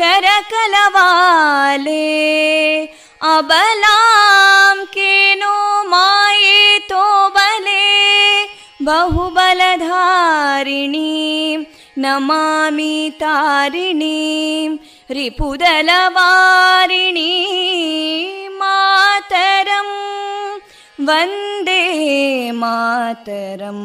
कलकल निनाद कराले कोटि कोटि भुजैदृता करकलवाले अबलां केनो मायेतो बले बहुबलधारिणीं नमामि तारिणीं रिपुदलवारिणी मातरं वन्दे मातरम्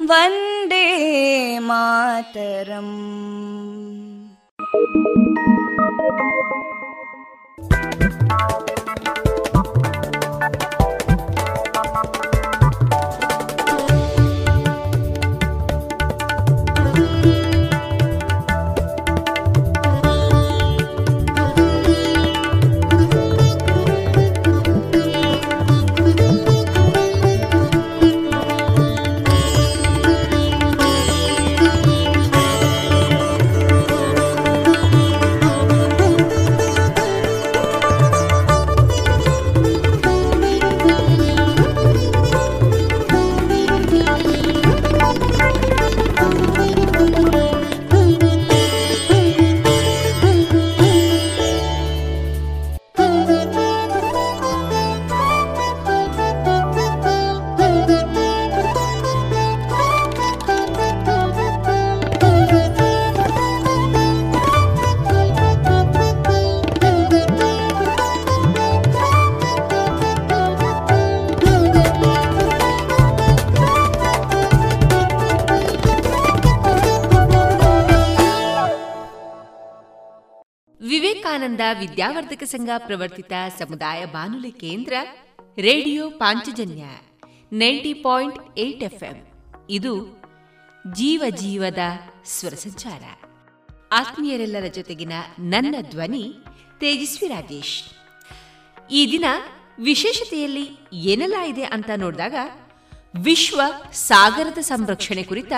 वन्दे मातरम् ವಿವೇಕಾನಂದ ವಿದ್ಯಾವರ್ಧಕ ಸಂಘ ಪ್ರವರ್ತಿತ ಸಮುದಾಯ ಬಾನುಲಿ ಕೇಂದ್ರ, radio Panchajanya ninety point eight F ಇದು ಜೀವ ಜೀವದ ಸ್ವರ ಸಂಚಾರ. ಆತ್ಮೀಯರೆಲ್ಲರ ಜೊತೆಗಿನ ನನ್ನ ಧ್ವನಿ ತೇಜಸ್ವಿ ರಾಜೇಶ್. ಈ ದಿನ ವಿಶೇಷತೆಯಲ್ಲಿ ಏನೆಲ್ಲ ಇದೆ ಅಂತ ನೋಡಿದಾಗ ವಿಶ್ವ ಸಾಗರದ ಸಂರಕ್ಷಣೆ ಕುರಿತ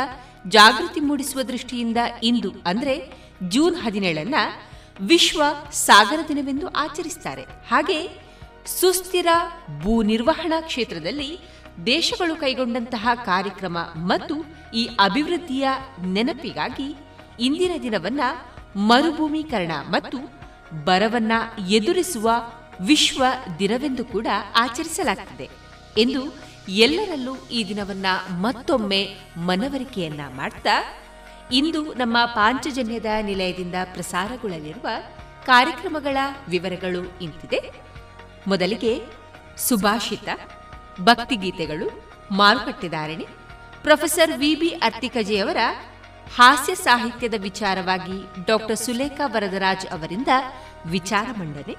ಜಾಗೃತಿ ಮೂಡಿಸುವ ದೃಷ್ಟಿಯಿಂದ ಇಂದು ಅಂದ್ರೆ ಜೂನ್ ಹದಿನೇಳನ್ನ ವಿಶ್ವ ಸಾಗರ ದಿನವೆಂದು ಆಚರಿಸುತ್ತಾರೆ ಹಾಗೆ ಸುಸ್ಥಿರ ಭೂ ನಿರ್ವಹಣಾ ಕ್ಷೇತ್ರದಲ್ಲಿ ದೇಶಗಳು ಕೈಗೊಂಡಂತಹ ಕಾರ್ಯಕ್ರಮ ಮತ್ತು ಈ ಅಭಿವೃದ್ಧಿಯ ನೆನಪಿಗಾಗಿ ಇಂದಿನ ದಿನವನ್ನ ಮರುಭೂಮೀಕರಣ ಮತ್ತು ಬರವನ್ನ ಎದುರಿಸುವ ವಿಶ್ವ ದಿನವೆಂದು ಕೂಡ ಆಚರಿಸಲಾಗುತ್ತದೆ ಎಂದು ಎಲ್ಲರಲ್ಲೂ ಈ ದಿನವನ್ನ ಮತ್ತೊಮ್ಮೆ ಮನವರಿಕೆಯನ್ನ ಮಾಡ್ತಾ ಇಂದು ನಮ್ಮ ಪಾಂಚಜನ್ಯದ ನಿಲಯದಿಂದ ಪ್ರಸಾರಗೊಳ್ಳಲಿರುವ ಕಾರ್ಯಕ್ರಮಗಳ ವಿವರಗಳು ಇಂತಿದೆ. ಮೊದಲಿಗೆ ಸುಭಾಷಿತ, ಭಕ್ತಿಗೀತೆಗಳು ಮಾರುಕಟ್ಟೆದಾರಣಿ ಪ್ರೊಫೆಸರ್ ವಿಬಿ ಅರ್ತಿಕಜೆಯವರ ಹಾಸ್ಯ ಸಾಹಿತ್ಯದ ವಿಚಾರವಾಗಿ ಡಾಕ್ಟರ್ ಸುಲೇಖಾ ವರದರಾಜ್ ಅವರಿಂದ ವಿಚಾರ ಮಂಡನೆ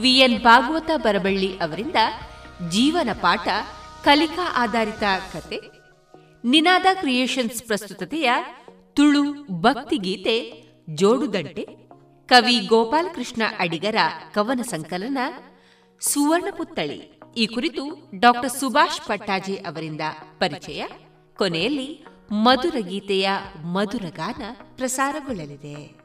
ವಿಎನ್ ಭಾಗವತ ಬರಬಳ್ಳಿ ಅವರಿಂದ ಜೀವನ ಪಾಠ, ಕಲಿಕಾ ಆಧಾರಿತ ಕತೆ, ನಿನಾದ ಕ್ರಿಯೇಷನ್ಸ್ ಪ್ರಸ್ತುತತೆಯ ತುಳು ಭಕ್ತಿಗೀತೆ, ಜೋಡುದಂಟೆ, ಕವಿ ಗೋಪಾಲಕೃಷ್ಣ ಅಡಿಗರ ಕವನ ಸಂಕಲನ ಸುವರ್ಣ ಪುತ್ತಳಿ ಈ ಕುರಿತು ಡಾಕ್ಟರ್ ಸುಭಾಷ್ ಪಟ್ಟಾಜಿ ಅವರಿಂದ ಪರಿಚಯ. ಕೊನೆಯಲ್ಲಿ ಮಧುರ ಗೀತೆಯ ಮಧುರ ಗಾನ ಪ್ರಸಾರಗೊಳ್ಳಲಿದೆ.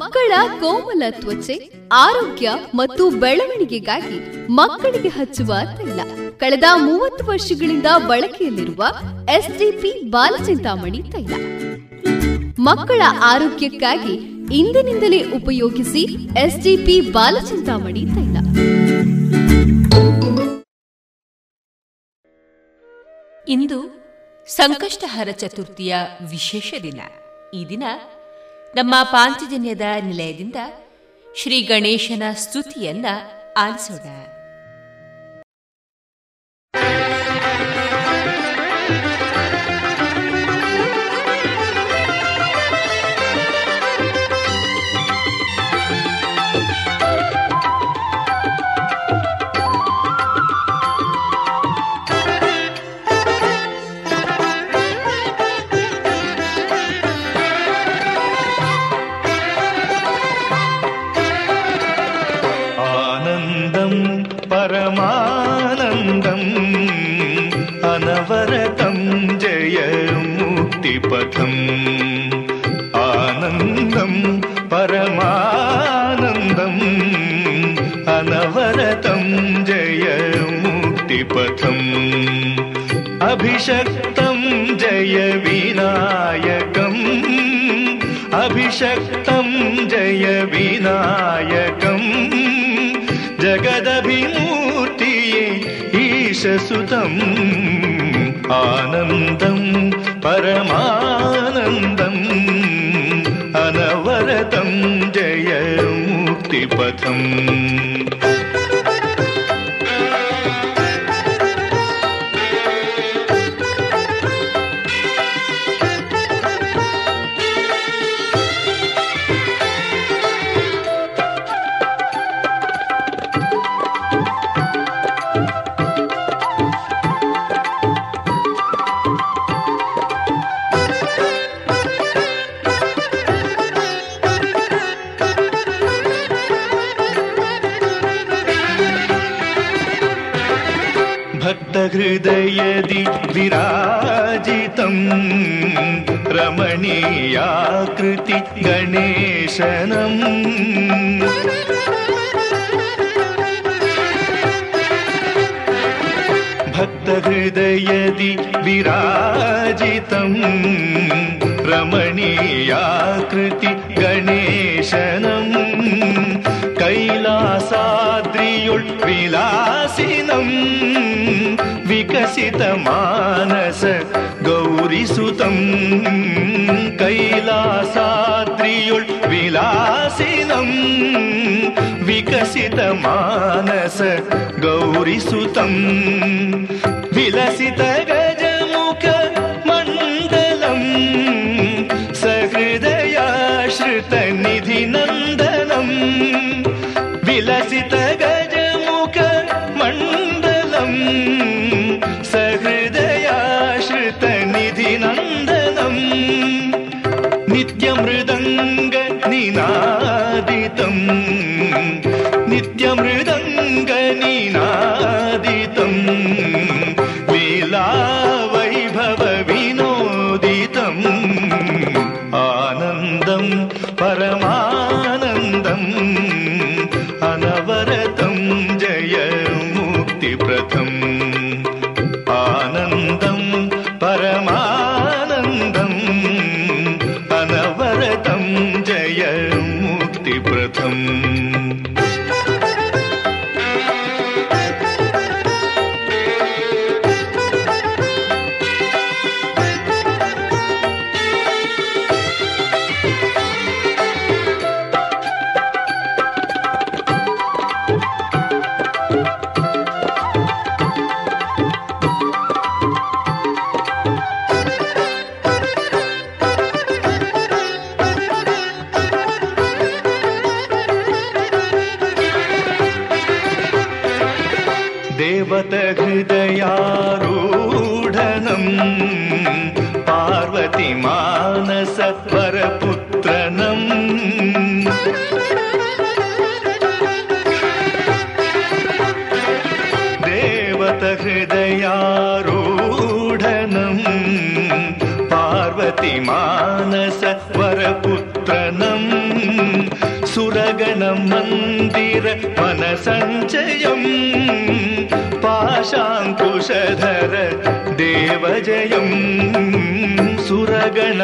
ಮಕ್ಕಳ ಕೋಮಲ ತ್ವಚೆ, ಆರೋಗ್ಯ ಮತ್ತು ಬೆಳವಣಿಗೆಗಾಗಿ ಮಕ್ಕಳಿಗೆ ಹಚ್ಚುವ ತೈಲ ಕಳೆದ ಮೂವತ್ತು ವರ್ಷಗಳಿಂದ ಬಳಕೆಯಲ್ಲಿರುವ ಎಸ್ಡಿಪಿ ಬಾಲಚಿಂತಾಮಣಿ ತೈಲ. ಮಕ್ಕಳ ಆರೋಗ್ಯಕ್ಕಾಗಿ ಇಂದಿನಿಂದಲೇ ಉಪಯೋಗಿಸಿ ಎಸ್ಡಿಪಿ ಬಾಲಚಿಂತಾಮಣಿ ತೈಲ. ಇಂದು ಸಂಕಷ್ಟಹರ ಚತುರ್ಥಿಯ ವಿಶೇಷ ದಿನ. ಈ ದಿನ ನಮ್ಮ ಪಾಂಚಜನ್ಯದ ನಿಲಯದಿಂದ ಶ್ರೀ ಗಣೇಶನ ಸ್ತುತಿಯನ್ನ ಆಲಿಸೋಣ. अभिषक्तं जय विनायकम्। अभिषक्तं जय विनायकम्। जगदभिमूर्तिये ईशसुतम्। आनन्दं परमानन्दम्। अनवरतं जय मुक्तिपथम् भक्तहृदयदि विराजितम् रमणीयाकृति गणेशनम् भक्तहृदयदि विराजितम् रमणीयाकृति गणेशनम् കൈലാസാദ്രിയുൾ വിലാസിനം വികസിത മാനസ ഗൗരിസുതം കൈലാസാദ്രിയുൾ വിലാസിനം വികസിത മാനസ ഗൗരിസുതം വിലസിത गजमुखमण्डलम् सहृदया नित्यमृदङ्गनिनादितम् नित्यमृदङ्गनिना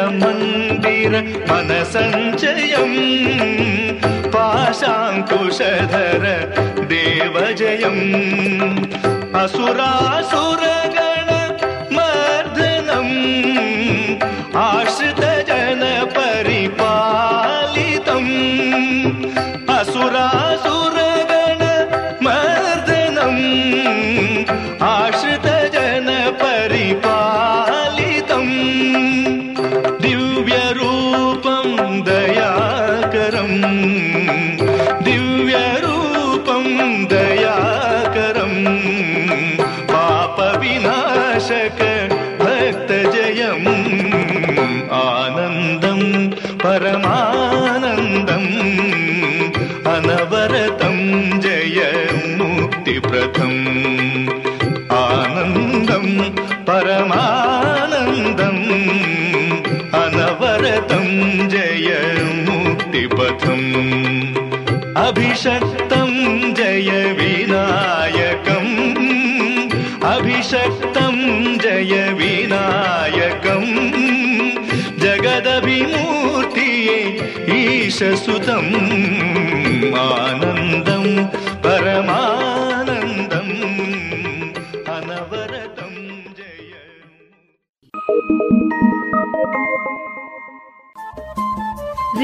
सुरगणमन्दिर मनसञ्चयम् पाशाङ्कुशधर देवजयम्। असुरासुरगण अभिषक्तं जय विनायकम्। अभिषक्तं जय विनायकम्। जगदभिमूर्तिये ईशसुतम्। आनन्दं परमानन्दम्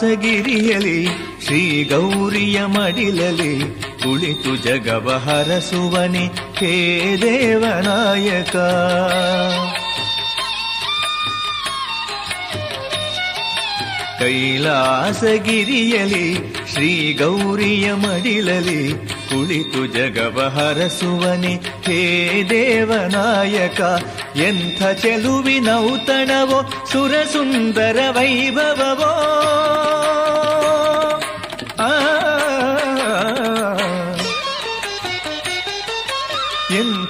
ಕೈಲಾಸಗಿರಿಯಲಿ ಶ್ರೀ ಗೌರಿಯ ಮಡಿಲಲಿ ಕುಳಿತು ಜಗವ ಹರಸುವನೆ ಹೇ ದೇವನಾಯಕ. ಕೈಲಾಸಗಿರಿಯಲಿ, ಶ್ರೀ ಗೌರಿಯ ಮಡಿಲಲಿ ಕುಳಿತು ಜಗವ ಹರಸುವನೆ ಹೇ ದೇವನಾಯಕ. ಎಂಥ ಚೆಲುವಿನೌತಣವೋ ಸುರಸುಂದರ ವೈಭವವೋ.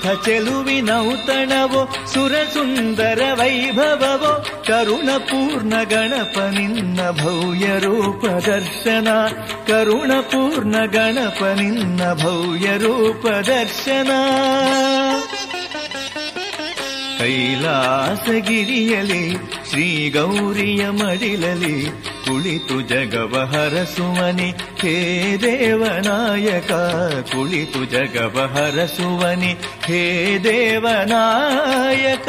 ಎಂಥ ಚೆಲುವಿನೌತಣವೋ ಸುರಸುಂದರ ವೈಭವವೋ ಕರುಣಪೂರ್ಣ ಗಣಪ ನಿನ್ನ ಭವ್ಯ ರೂಪ ದರ್ಶನ. ಕರುಣಪೂರ್ಣ ಗಣಪ ನಿನ್ನ ಭವ್ಯ ರೂಪ ದರ್ಶನ. ಕೈಲಾಸಗಿರಿಯಲಿ ಶ್ರೀ ಗೌರಿಯ ಮಡಿಲಲಿ ಕುಳಿತು ಜಗವ ಹರಸುವನೆ ಹೇ ದೇವನಾಯಕ ಕುಳಿತು ಜಗವ ಹರಸುವನೆ ಹೇ ದೇವನಾಯಕ.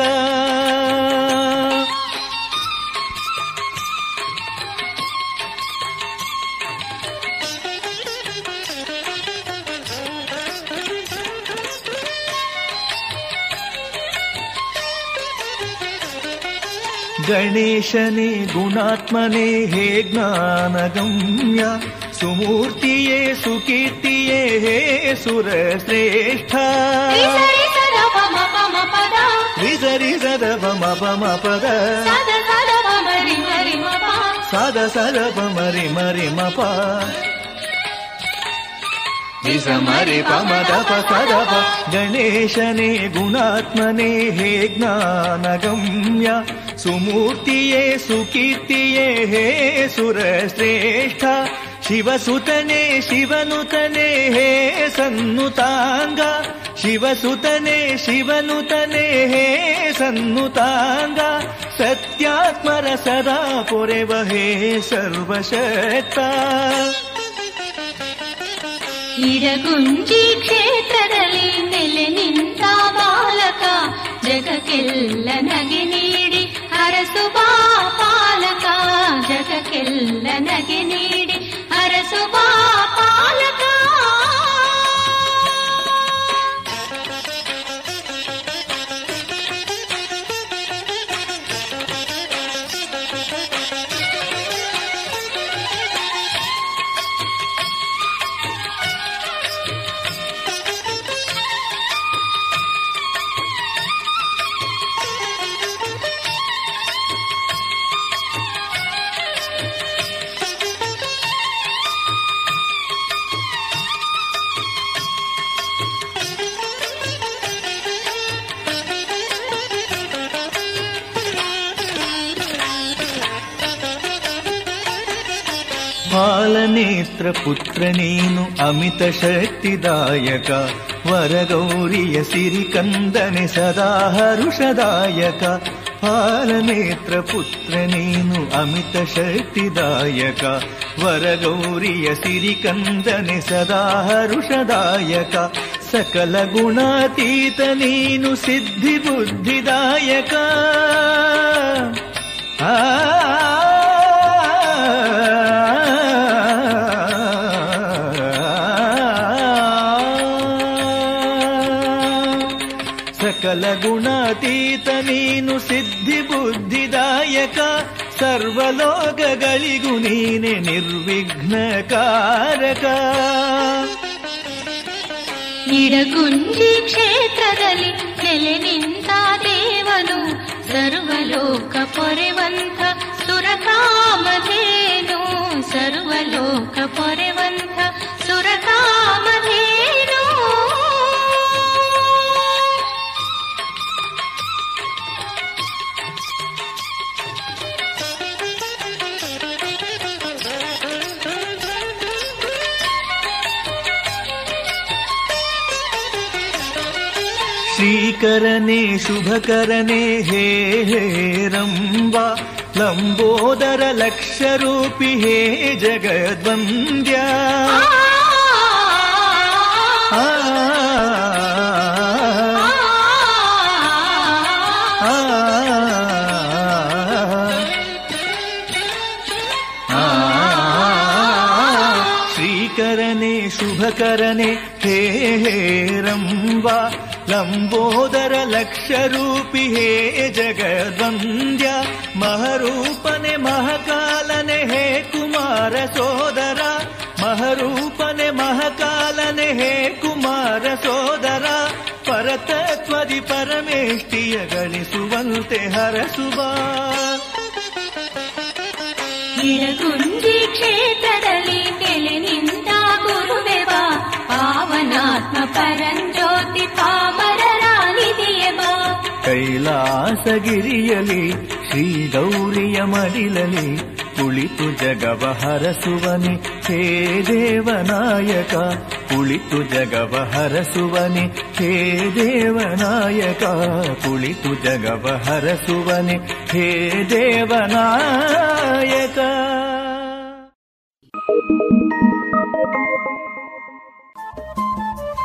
ಗಣೇಶನೇ ಗುಣಾತ್ಮನೇ ಹೇ ಜ್ಞಾನಗಮ್ಯ ಸುಮೂರ್ತಿಯೇ ಸುಕೀರ್ತಿಯೇ ಹೇ ಸುರ ಶ್ರೇಷ್ಠ ರಿಸರಿ ಸದ ಪಮ ಪಮ ಪದ ಸದ ಸದ ಪಮರಿ ಮರಿ ಮಪ ನಿಸ ಮರಿ ಪಮ ದಪ ಸದಪ ಗಣೇಶನೇ ಗುಣಾತ್ಮನೇ ಹೇ ಜ್ಞಾನಗಮ್ಯ ಸುಮೂರ್ತಿಯೇ ಸುಕೀರ್ತಿಯೇ ಹೇ ಸುರ ಶ್ರೇಷ್ಠ ಶಿವಸುತನೇ ಶಿವನುತನೇ ಹೇ ಸನ್ನುತಾಂಗ ಶಿವಸುತನೇ ಶಿವನುತನೇ ಹೇ ಸನ್ನುತಾಂಗ ಸತ್ಯಾತ್ಮರ ಸದಾ ಪೊರೆವ ಹೇ ಸರ್ವಶಕ್ತ ಇಡಗುಂಜಿ ಕ್ಷೇತ್ರದಲ್ಲಿ ನೆಲೆ ನಿಂತ ಬಾಲಕ ಜಗಕ್ಕೆಲ್ಲ ನಗೆ ನೀಡಿ ಜಗಕ್ಕೆಲ್ಲ ನಗೆ ಬಾಲನೇತ್ರ ಪುತ್ರ ನೀನು ಅಮಿತ ಶಕ್ತಿದಾಯಕ? ವರಗೌರಿಯ ಸಿರಿ ಕಂದನೆ ಸದಾ ಹರುಷದಾಯಕ. ಪಾಲನೇತ್ರ ಪುತ್ರ ನೀನು ಅಮಿತ ಶಕ್ತಿದಾಯಕ? ವರಗೌರಿಯ ಸಿರಿ ಕಂದನೆ ಸದಾ ಹರುಷದಾಯಕ. ಸಕಲ ಗುಣಾತೀತ ನೀನು ಸಿದ್ಧಿ ಬುದ್ಧಿದಾಯಕ. ಆ ಸಕಲ ಗುಣಾತೀತ ನೀನು ಸಿದ್ಧಿ ಬುದ್ಧಿದಾಯಕ ಸರ್ವಲೋಕಗಳಿಗೂ ನೀನೆ ನಿರ್ವಿಘ್ನಕಾರಕ ಇಡಗುಂಜಿ ಕ್ಷೇತ್ರದಲ್ಲಿ ನೆಲೆ ನಿಂತ ದೇವನು ಸರ್ವಲೋಕ ಪೊರೆವಂತ ಸುರಕಾಮಧೇನು ಸರ್ವಲೋಕ ಪೊರೆವಂತ रणे शुभकरणे हेरम्ब लम्बोदरलक्ष्यरूपि हे जगद्वन्द्या श्रीकरणे शुभकरणे हे हे रम्बा ಶುಭಕರನೆ ಹೇ ಹೇರಂಬ ಲಂಬೋದರ ಲಕ್ಷರೂಪಿ ಹೇ ಜಗದ್ವಂದ್ಯ ಮಹರೂಪನೆ ಮಹಕಾಲನೆ ಹೇ ಕುಮಾರ ಸೋದರ ಮಹರೂಪನೆ ಮಹಕಾಲನೆ ಹೇ ಕುಮಾರ ಸೋದರ ಪರತತ್ವದಿ ಪರಮೇಷ್ಟಿಯ ಗಳಿಸುವಂತೆ ಹರಸುವ ಇರಗುಂಜಿ ಕ್ಷೇತ್ರದಲ್ಲಿ ನೆಲೆ ನಿಂತ ಗುರುವೆವ ಪಾವನಾತ್ಮ ಪರಂಜ್ಯೋತಿ ತಾಮರ ಬಾ ಕೈಲಾಸಗಿರಿಯಲಿ ಶ್ರೀ ಗೌರಿಯ ಮಡಿಲಲಿ, ಕುಳಿತು ಜಗವ ಹರಸುವನಿ ಹೇ ದೇವನಾಯಕ. ಕುಳಿತು ಜಗವ ಹರಸುವನಿ ಹೇ ದೇವನಾಯಕ. ಕುಳಿತು ಜಗವ ಹರಸುವನಿ ಹೇ ದೇವನಾಯಕ.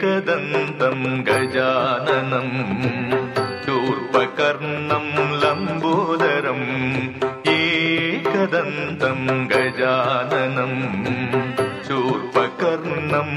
एकदन्तम् गजाननम् शूर्पकर्णम् लम्बोदरम् एकदन्तम् गजाननम् शूर्पकर्णम्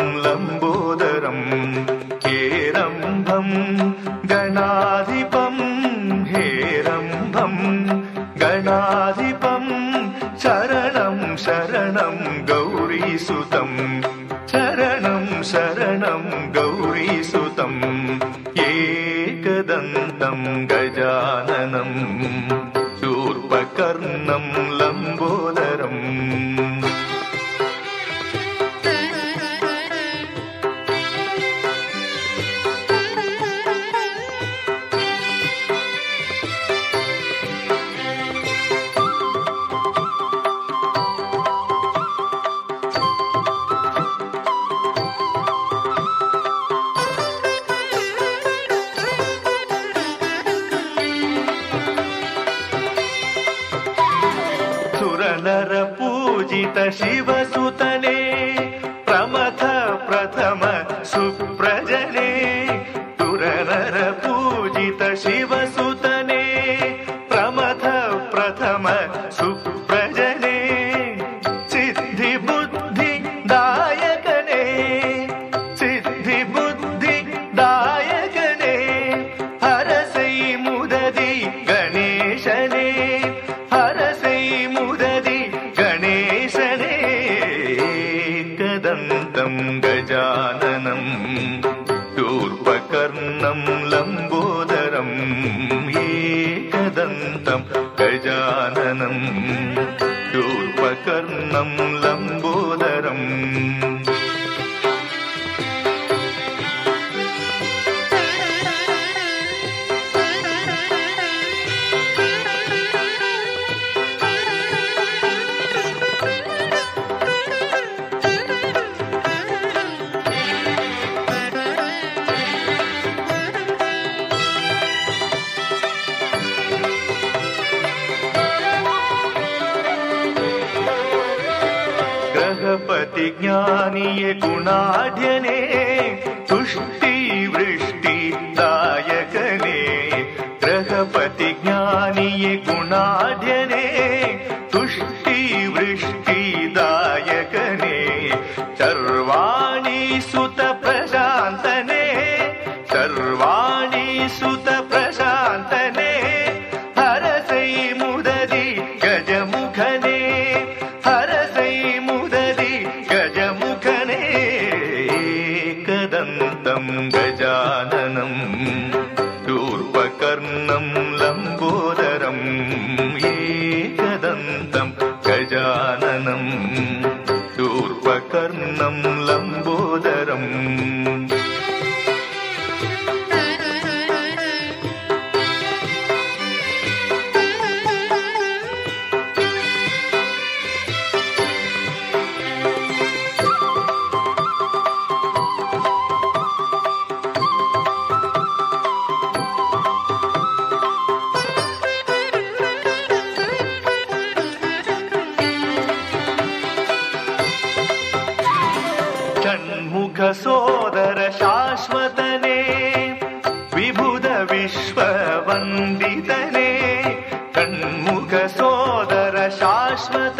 मुख सोदर शाश्वत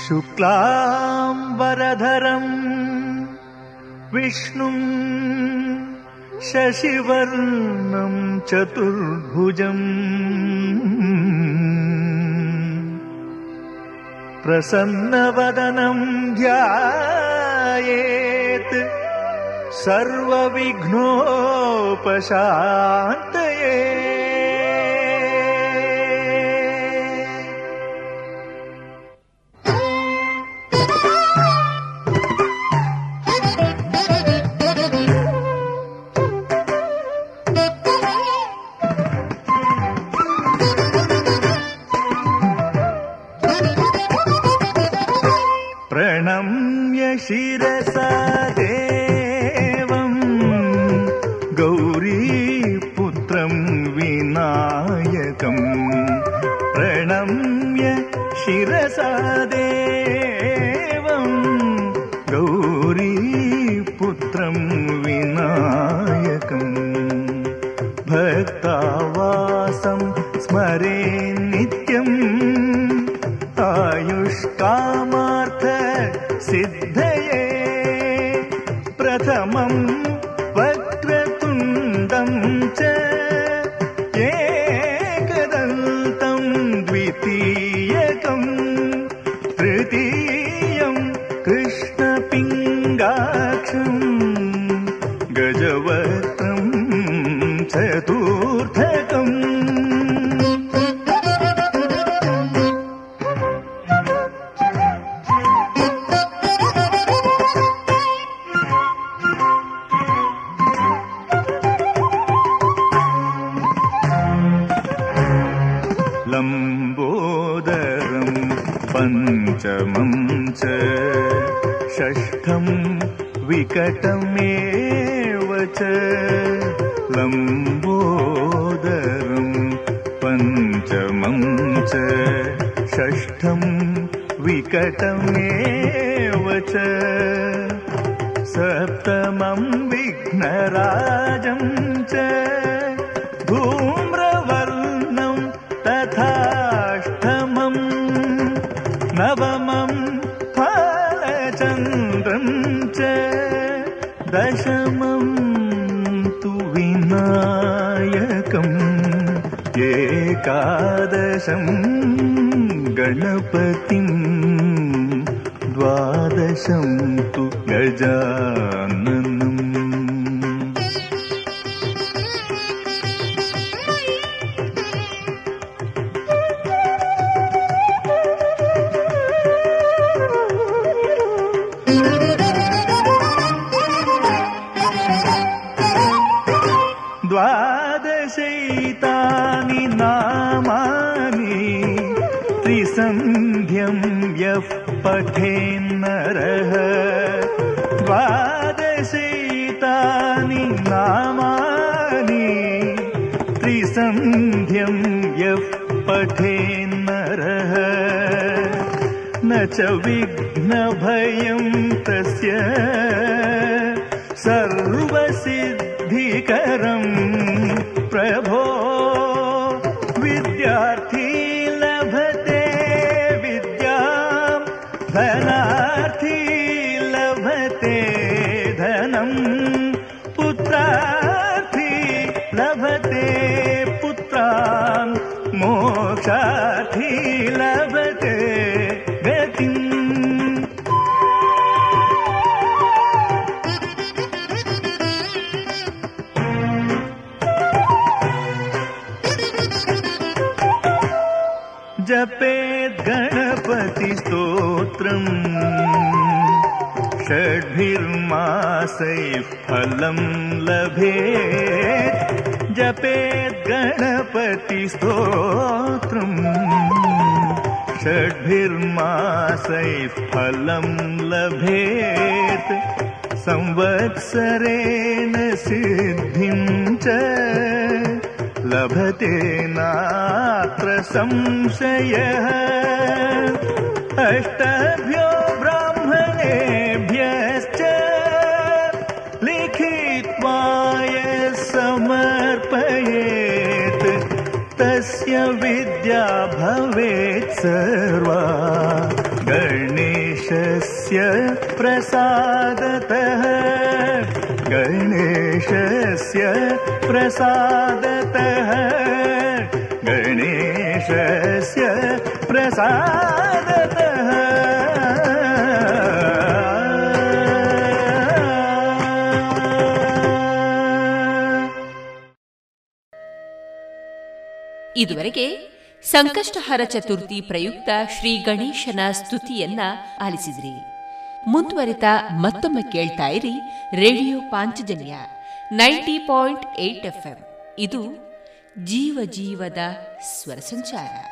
शुक्लाम्बरधरम् विष्णुम् शशिवर्णम् चतुर्भुजम् प्रसन्नवदनम् ध्यायेत् सर्वविघ्नोपशान्तये Shire फलं लभेत्। जपेत् गणपतिस्तोत्रम्। षड्भिर्मासैः फलं लभेत्। संवत्सरेण सिद्धिं च। लभते नात्र संशयः। अष्टभ्यो सर्वा गणेशस्य प्रसादतः गणेशस्य प्रसादतः गणेशस्य प्रसादतः ಇದುವರೆಗೆ ಸಂಕಷ್ಟಹರ ಚತುರ್ಥಿ ಪ್ರಯುಕ್ತ ಶ್ರೀ ಗಣೇಶನ ಸ್ತುತಿಯನ್ನ ಆಲಿಸಿದ್ರಿ. ಮುಂದುವರಿತ ಮತ್ತೊಮ್ಮೆ ಕೇಳ್ತಾ ಇರಿ radio Panchajanya ninety point eight F ಇದು ಜೀವ ಜೀವದ ಸ್ವರ ಸಂಚಾರ.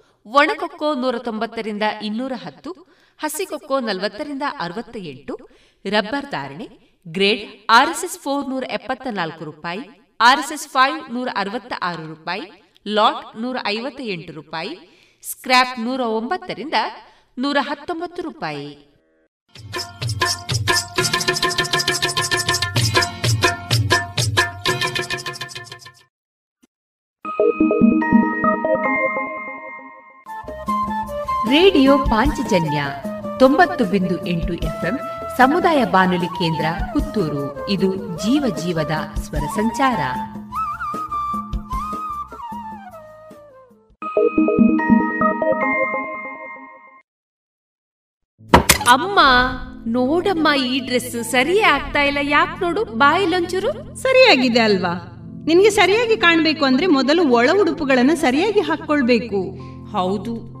ಒಣಕೊಕ್ಕೋ ನೂರ ತೊಂಬತ್ತರಿಂದ ಇನ್ನೂರ ಹತ್ತು, ಹಸಿಕೊಕ್ಕೋ ನಲವತ್ತರಿಂದ ಅರವತ್ತ ಎಂಟು ರಬ್ಬರ್ ಧಾರಣೆ, ಗ್ರೇಡ್ ಆರ್ಎಸ್ಎಸ್ ಫೋರ್ ನೂರ ಎಪ್ಪತ್ತ ನಾಲ್ಕು ರೂಪಾಯಿ, ಆರ್ಎಸ್ಎಸ್ ಫೈವ್ ನೂರ ಅರವತ್ತ ಆರು ರೂಪಾಯಿ, ಲಾಟ್ ನೂರ ಐವತ್ತ ಎಂಟು ರೂಪಾಯಿ ಸ್ಕ್ರಾಪ್ ನೂರ ಒಂಬತ್ತರಿಂದ ನೂರ ಹತ್ತೊಂಬತ್ತು ರೂಪಾಯಿ. ರೇಡಿಯೋ ಪಾಂಚಜನ್ಯ ತೊಂಬತ್ತು ಬಿಂದು ಎಂಟು ಎಫ್ಎಂ ಸಮುದಾಯ ಬಾನುಲಿ ಕೇಂದ್ರ ಪುತ್ತೂರು. ಇದು ಜೀವ ಜೀವದ ಸ್ವರ ಸಂಚಾರ. ಅಮ್ಮ ನೋಡಮ್ಮ ಈ ಡ್ರೆಸ್ ಸರಿಯೇ ಆಗ್ತಾ ಇಲ್ಲ. ಯಾಕೆ ನೋಡು ಬಾಯಿಲೊಂಚೂರು ಸರಿಯಾಗಿದೆ ಅಲ್ವಾ? ನಿನ್ಗೆ ಸರಿಯಾಗಿ ಕಾಣ್ಬೇಕು ಅಂದ್ರೆ ಮೊದಲು ಒಳ ಉಡುಪುಗಳನ್ನ ಸರಿಯಾಗಿ ಹಾಕೊಳ್ಬೇಕು ಹೌದು.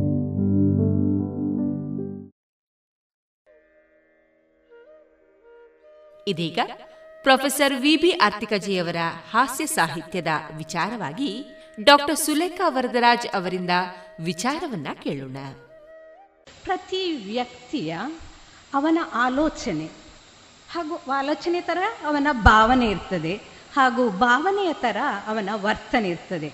ಇದೀಗ ಪ್ರೊಫೆಸರ್ ವಿಬಿ ಆರ್ತಿಕಜಿಯವರ ಹಾಸ್ಯ ಸಾಹಿತ್ಯದ ವಿಚಾರವಾಗಿ ಡಾಕ್ಟರ್ ಸುಲೇಖಾ ವರದರಾಜ್ ಅವರಿಂದ ವಿಚಾರವನ್ನ ಕೇಳೋಣ. ಪ್ರತಿ ವ್ಯಕ್ತಿಯ ಅವನ ಆಲೋಚನೆ ಹಾಗೂ ಆಲೋಚನೆ ತರ ಅವನ ಭಾವನೆ ಇರ್ತದೆ ಹಾಗೂ ಭಾವನೆಯ ತರ ಅವನ ವರ್ತನೆ ಇರ್ತದೆ.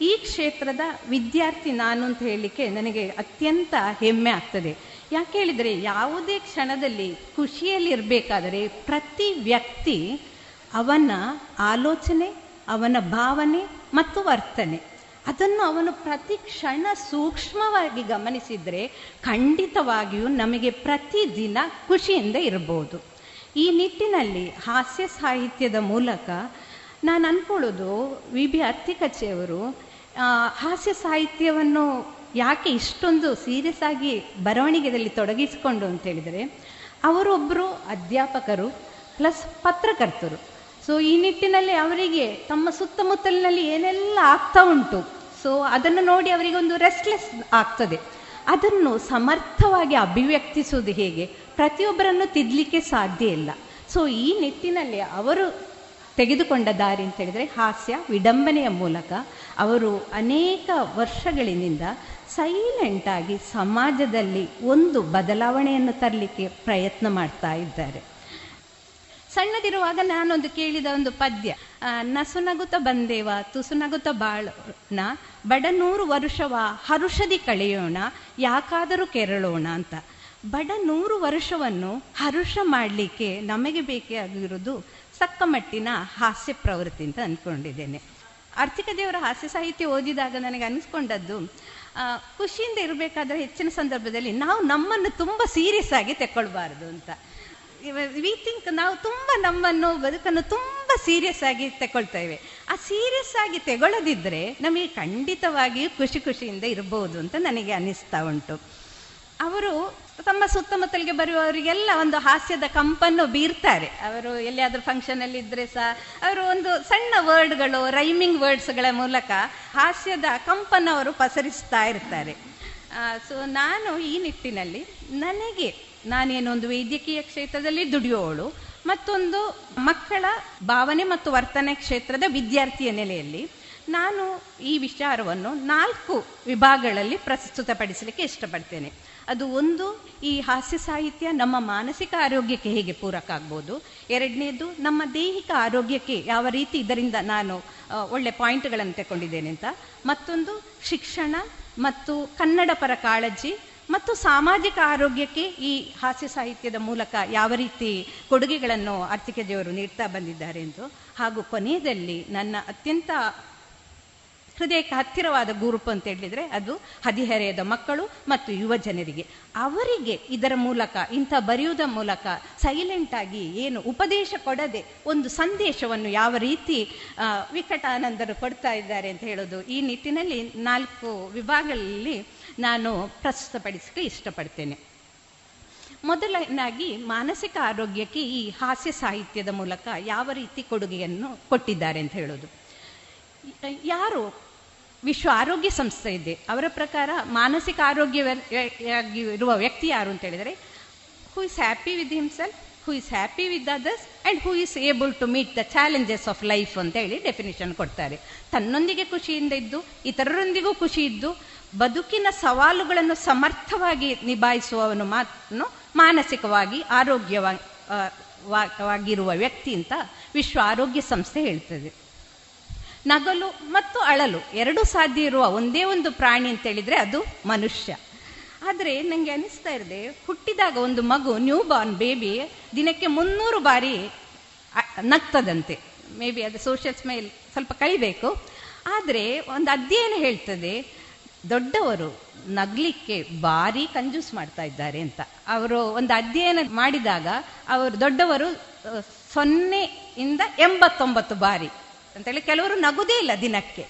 ಈ ಕ್ಷೇತ್ರದ ವಿದ್ಯಾರ್ಥಿ ನಾನು ಅಂತ ಹೇಳಲಿಕ್ಕೆ ನನಗೆ ಅತ್ಯಂತ ಹೆಮ್ಮೆ ಆಗ್ತದೆ. ಯಾಕೆ ಹೇಳಿದರೆ? ಯಾವುದೇ ಕ್ಷಣದಲ್ಲಿ ಖುಷಿಯಲ್ಲಿರಬೇಕಾದರೆ ಪ್ರತಿ ವ್ಯಕ್ತಿ ಅವನ ಆಲೋಚನೆ, ಅವನ ಭಾವನೆ ಮತ್ತು ವರ್ತನೆ ಅದನ್ನು ಅವನು ಪ್ರತಿ ಕ್ಷಣ ಸೂಕ್ಷ್ಮವಾಗಿ ಗಮನಿಸಿದರೆ ಖಂಡಿತವಾಗಿಯೂ ನಮಗೆ ಪ್ರತಿದಿನ ಖುಷಿಯಿಂದ ಇರಬಹುದು ಈ ನಿಟ್ಟಿನಲ್ಲಿ ಹಾಸ್ಯ ಸಾಹಿತ್ಯದ ಮೂಲಕ ನಾನು ಅಂದ್ಕೊಳ್ಳೋದು ವಿ ಬಿ ಅತ್ತಿಕಚ್ಚೆಯವರು ಹಾಸ್ಯ ಸಾಹಿತ್ಯವನ್ನು ಯಾಕೆ ಇಷ್ಟೊಂದು ಸೀರಿಯಸ್ ಆಗಿ ಬರವಣಿಗೆಯಲ್ಲಿ ತೊಡಗಿಸಿಕೊಂಡು ಅಂತ ಹೇಳಿದರೆ ಅವರೊಬ್ಬರು ಅಧ್ಯಾಪಕರು ಪ್ಲಸ್ ಪತ್ರಕರ್ತರು. ಸೊ ಈ ನಿಟ್ಟಿನಲ್ಲಿ ಅವರಿಗೆ ತಮ್ಮ ಸುತ್ತಮುತ್ತಲಿನಲ್ಲಿ ಏನೆಲ್ಲ ಆಗ್ತಾ ಉಂಟು ಸೊ ಅದನ್ನು ನೋಡಿ ಅವರಿಗೆ ಒಂದು ರೆಸ್ಟ್ಲೆಸ್ ಆಗ್ತದೆ. ಅದನ್ನು ಸಮರ್ಥವಾಗಿ ಅಭಿವ್ಯಕ್ತಿಸುವುದು ಹೇಗೆ? ಪ್ರತಿಯೊಬ್ಬರನ್ನು ತಿದ್ದಲಿಕ್ಕೆ ಸಾಧ್ಯ ಇಲ್ಲ. ಸೊ ಈ ನಿಟ್ಟಿನಲ್ಲಿ ಅವರು ತೆಗೆದುಕೊಂಡ ದಾರಿ ಅಂತ ಹೇಳಿದರೆ, ಹಾಸ್ಯ ವಿಡಂಬನೆಯ ಮೂಲಕ ಅವರು ಅನೇಕ ವರ್ಷಗಳಿನಿಂದ ಸೈಲೆಂಟಾಗಿ ಸಮಾಜದಲ್ಲಿ ಒಂದು ಬದಲಾವಣೆಯನ್ನು ತರಲಿಕ್ಕೆ ಪ್ರಯತ್ನ ಮಾಡ್ತಾ ಇದ್ದಾರೆ. ಸಣ್ಣದಿರುವಾಗ ನಾನೊಂದು ಕೇಳಿದ ಒಂದು ಪದ್ಯ ನಸುನಗುತ ಬಂದೇವ, ತುಸುನಗುತ ಬಾಳೋಣ ಬಡ ನೂರು ವರುಷವ ಹರುಷದಿ ಕಳೆಯೋಣ, ಯಾಕಾದರೂ ಕೆರಳೋಣ ಅಂತ. ಬಡ ನೂರು ವರ್ಷವನ್ನು ಹರುಷ ಮಾಡಲಿಕ್ಕೆ ನಮಗೆ ಬೇಕಾಗಿರೋದು ಸಕ್ಕಮಟ್ಟಿನ ಹಾಸ್ಯ ಪ್ರವೃತ್ತಿ ಅಂತ ಅಂದ್ಕೊಂಡಿದ್ದೇನೆ. ಆರ್ಥಿಕ ದೇವರ ಹಾಸ್ಯ ಸಾಹಿತ್ಯ ಓದಿದಾಗ ನನಗೆ ಅನಿಸ್ಕೊಂಡದ್ದು ಖುಷಿಯಿಂದ ಇರಬೇಕಾದ್ರೆ ಹೆಚ್ಚಿನ ಸಂದರ್ಭದಲ್ಲಿ ನಾವು ನಮ್ಮನ್ನು ತುಂಬ ಸೀರಿಯಸ್ ಆಗಿ ತೆಕ್ಕೊಳ್ಬಾರ್ದು ಅಂತ. ವಿ ಥಿಂಕ್ ನಾವು ತುಂಬ ನಮ್ಮನ್ನು, ಬದುಕನ್ನು ತುಂಬ ಸೀರಿಯಸ್ ಆಗಿ ತಗೊಳ್ತೇವೆ ಆ ಸೀರಿಯಸ್ ಆಗಿ ತಗೊಳ್ಳದಿದ್ದರೆ ನಮಗೆ ಖಂಡಿತವಾಗಿಯೂ ಖುಷಿ ಖುಷಿಯಿಂದ ಇರಬಹುದು ಅಂತ ನನಗೆ ಅನಿಸ್ತಾ ಉಂಟು. ಅವರು ತಮ್ಮ ಸುತ್ತಮುತ್ತಲಿಗೆ ಬರುವವರಿಗೆಲ್ಲ ಒಂದು ಹಾಸ್ಯದ ಕಂಪನ್ನು ಬೀರ್ತಾರೆ. ಅವರು ಎಲ್ಲಿಯಾದ್ರೂ ಫಂಕ್ಷನ್ ಅಲ್ಲಿ ಇದ್ರೆ ಸಹ ಅವರು ಒಂದು ಸಣ್ಣ ವರ್ಡ್ಗಳು ರೈಮಿಂಗ್ ವರ್ಡ್ಸ್ಗಳ ಮೂಲಕ ಹಾಸ್ಯದ ಕಂಪನ್ನು ಅವರು ಪಸರಿಸ್ತಾ ಇರ್ತಾರೆ. ಸೊ ನಾನು ಈ ನಿಟ್ಟಿನಲ್ಲಿ ನನಗೆ ನಾನೇನು ಒಂದು ವೈದ್ಯಕೀಯ ಕ್ಷೇತ್ರದಲ್ಲಿ ದುಡಿಯೋಳು, ಮತ್ತೊಂದು ಮಕ್ಕಳ ಭಾವನೆ ಮತ್ತು ವರ್ತನೆ ಕ್ಷೇತ್ರದ ವಿದ್ಯಾರ್ಥಿಯ ನೆಲೆಯಲ್ಲಿ ನಾನು ಈ ವಿಚಾರವನ್ನು ನಾಲ್ಕು ವಿಭಾಗಗಳಲ್ಲಿ ಪ್ರಸ್ತುತಪಡಿಸಲಿಕ್ಕೆ ಇಷ್ಟಪಡ್ತೇನೆ. ಅದು ಒಂದು ಈ ಹಾಸ್ಯ ಸಾಹಿತ್ಯ ನಮ್ಮ ಮಾನಸಿಕ ಆರೋಗ್ಯಕ್ಕೆ ಹೇಗೆ ಪೂರಕ ಆಗ್ಬೋದು. ಎರಡನೇದು, ನಮ್ಮ ದೈಹಿಕ ಆರೋಗ್ಯಕ್ಕೆ ಯಾವ ರೀತಿ ಇದರಿಂದ ನಾನು ಒಳ್ಳೆ ಪಾಯಿಂಟ್ಗಳನ್ನು ತಗೊಂಡಿದ್ದೇನೆ ಅಂತ. ಮತ್ತೊಂದು, ಶಿಕ್ಷಣ ಮತ್ತು ಕನ್ನಡ ಪರ ಕಾಳಜಿ ಮತ್ತು ಸಾಮಾಜಿಕ ಆರೋಗ್ಯಕ್ಕೆ ಈ ಹಾಸ್ಯ ಸಾಹಿತ್ಯದ ಮೂಲಕ ಯಾವ ರೀತಿ ಕೊಡುಗೆಗಳನ್ನು ಆರ್ಥಿಕತೆಯವರು ನೀಡ್ತಾ ಬಂದಿದ್ದಾರೆ ಎಂದು. ಹಾಗೂ ಕೊನೆಯಲ್ಲಿ ನನ್ನ ಅತ್ಯಂತ ಹೃದಯಕ್ಕೆ ಹತ್ತಿರವಾದ ಗುರುಪು ಅಂತ ಹೇಳಿದ್ರೆ ಅದು ಹದಿಹರೆಯದ ಮಕ್ಕಳು ಮತ್ತು ಯುವ ಜನರಿಗೆ. ಅವರಿಗೆ ಇದರ ಮೂಲಕ, ಇಂಥ ಬರೆಯುವುದ ಮೂಲಕ ಸೈಲೆಂಟ್ ಆಗಿ ಏನು ಉಪದೇಶ ಕೊಡದೆ ಒಂದು ಸಂದೇಶವನ್ನು ಯಾವ ರೀತಿ ವಿಕಟಾನಂದರು ಕೊಡ್ತಾ ಇದ್ದಾರೆ ಅಂತ ಹೇಳೋದು, ಈ ನಿಟ್ಟಿನಲ್ಲಿ ನಾಲ್ಕು ವಿಭಾಗಗಳಲ್ಲಿ ನಾನು ಪ್ರಸ್ತುತಪಡಿಸಕ್ಕೆ ಇಷ್ಟಪಡ್ತೇನೆ. ಮೊದಲನಾಗಿ ಮಾನಸಿಕ ಆರೋಗ್ಯಕ್ಕೆ ಈ ಹಾಸ್ಯ ಸಾಹಿತ್ಯದ ಮೂಲಕ ಯಾವ ರೀತಿ ಕೊಡುಗೆಯನ್ನು ಕೊಟ್ಟಿದ್ದಾರೆ ಅಂತ ಹೇಳೋದು. ಯಾರು ವಿಶ್ವ ಆರೋಗ್ಯ ಸಂಸ್ಥೆ ಇದೆ. ಅವರ ಪ್ರಕಾರ ಮಾನಸಿಕ ಆರೋಗ್ಯ ಇರುವ ವ್ಯಕ್ತಿ ಯಾರು ಅಂತ ಹೇಳಿದರೆ who is happy with himself who is happy with others and who is able to meet the challenges of life ಅಂತ ಹೇಳಿ ಡೆಫಿನೇಷನ್ ಕೊಡ್ತಾರೆ. ತನ್ನೊಂದಿಗೆ ಖುಷಿಯಿಂದ ಇದ್ದು, ಇತರರೊಂದಿಗೂ ಖುಷಿ ಇದ್ದು, ಬದುಕಿನ ಸವಾಲುಗಳನ್ನು ಸಮರ್ಥವಾಗಿ ನಿಭಾಯಿಸುವವನು ಮಾತ್ರ ಮಾನಸಿಕವಾಗಿ ಆರೋಗ್ಯವಾಗಿರುವ ವ್ಯಕ್ತಿ ಅಂತ ವಿಶ್ವ ಆರೋಗ್ಯ ಸಂಸ್ಥೆ ಹೇಳ್ತದೆ. ನಗಲು ಮತ್ತು ಅಳಲು ಎರಡು ಸಾಧ್ಯ ಇರುವ ಒಂದೇ ಒಂದು ಪ್ರಾಣಿ ಅಂತ ಹೇಳಿದ್ರೆ ಅದು ಮನುಷ್ಯ. ಆದರೆ ನನಗೆ ಅನಿಸ್ತಾ ಇರದೆ, ಹುಟ್ಟಿದಾಗ ಒಂದು ಮಗು ನ್ಯೂ ಬಾರ್ನ್ ಬೇಬಿ ದಿನಕ್ಕೆ ಮುನ್ನೂರು ಬಾರಿ ನಗ್ತದಂತೆ. ಮೇ ಬಿ ಅದು ಸೋಷಿಯಲ್ಸ್ ಸ್ಮೈಲ್ ಸ್ವಲ್ಪ ಕಲಿಬೇಕು ಆದರೆ ಒಂದು ಅಧ್ಯಯನ ಹೇಳ್ತದೆ, ದೊಡ್ಡವರು ನಗ್ಲಿಕ್ಕೆ ಭಾರಿ ಕಂಜೂಸ್ ಮಾಡ್ತಾ ಇದ್ದಾರೆ ಅಂತ. ಅವರು ಒಂದು ಅಧ್ಯಯನ ಮಾಡಿದಾಗ ಅವರು ದೊಡ್ಡವರು ಸೊನ್ನೆ ಸೊನ್ನೆಯಿಂದ ಎಂಬತ್ತೊಂಬತ್ತು ಬಾರಿ ಅಂತೇಳಿ ಕೆಲವರು ನಗುದೇ ಇಲ್ಲ ದಿನಕ್ಕೆ.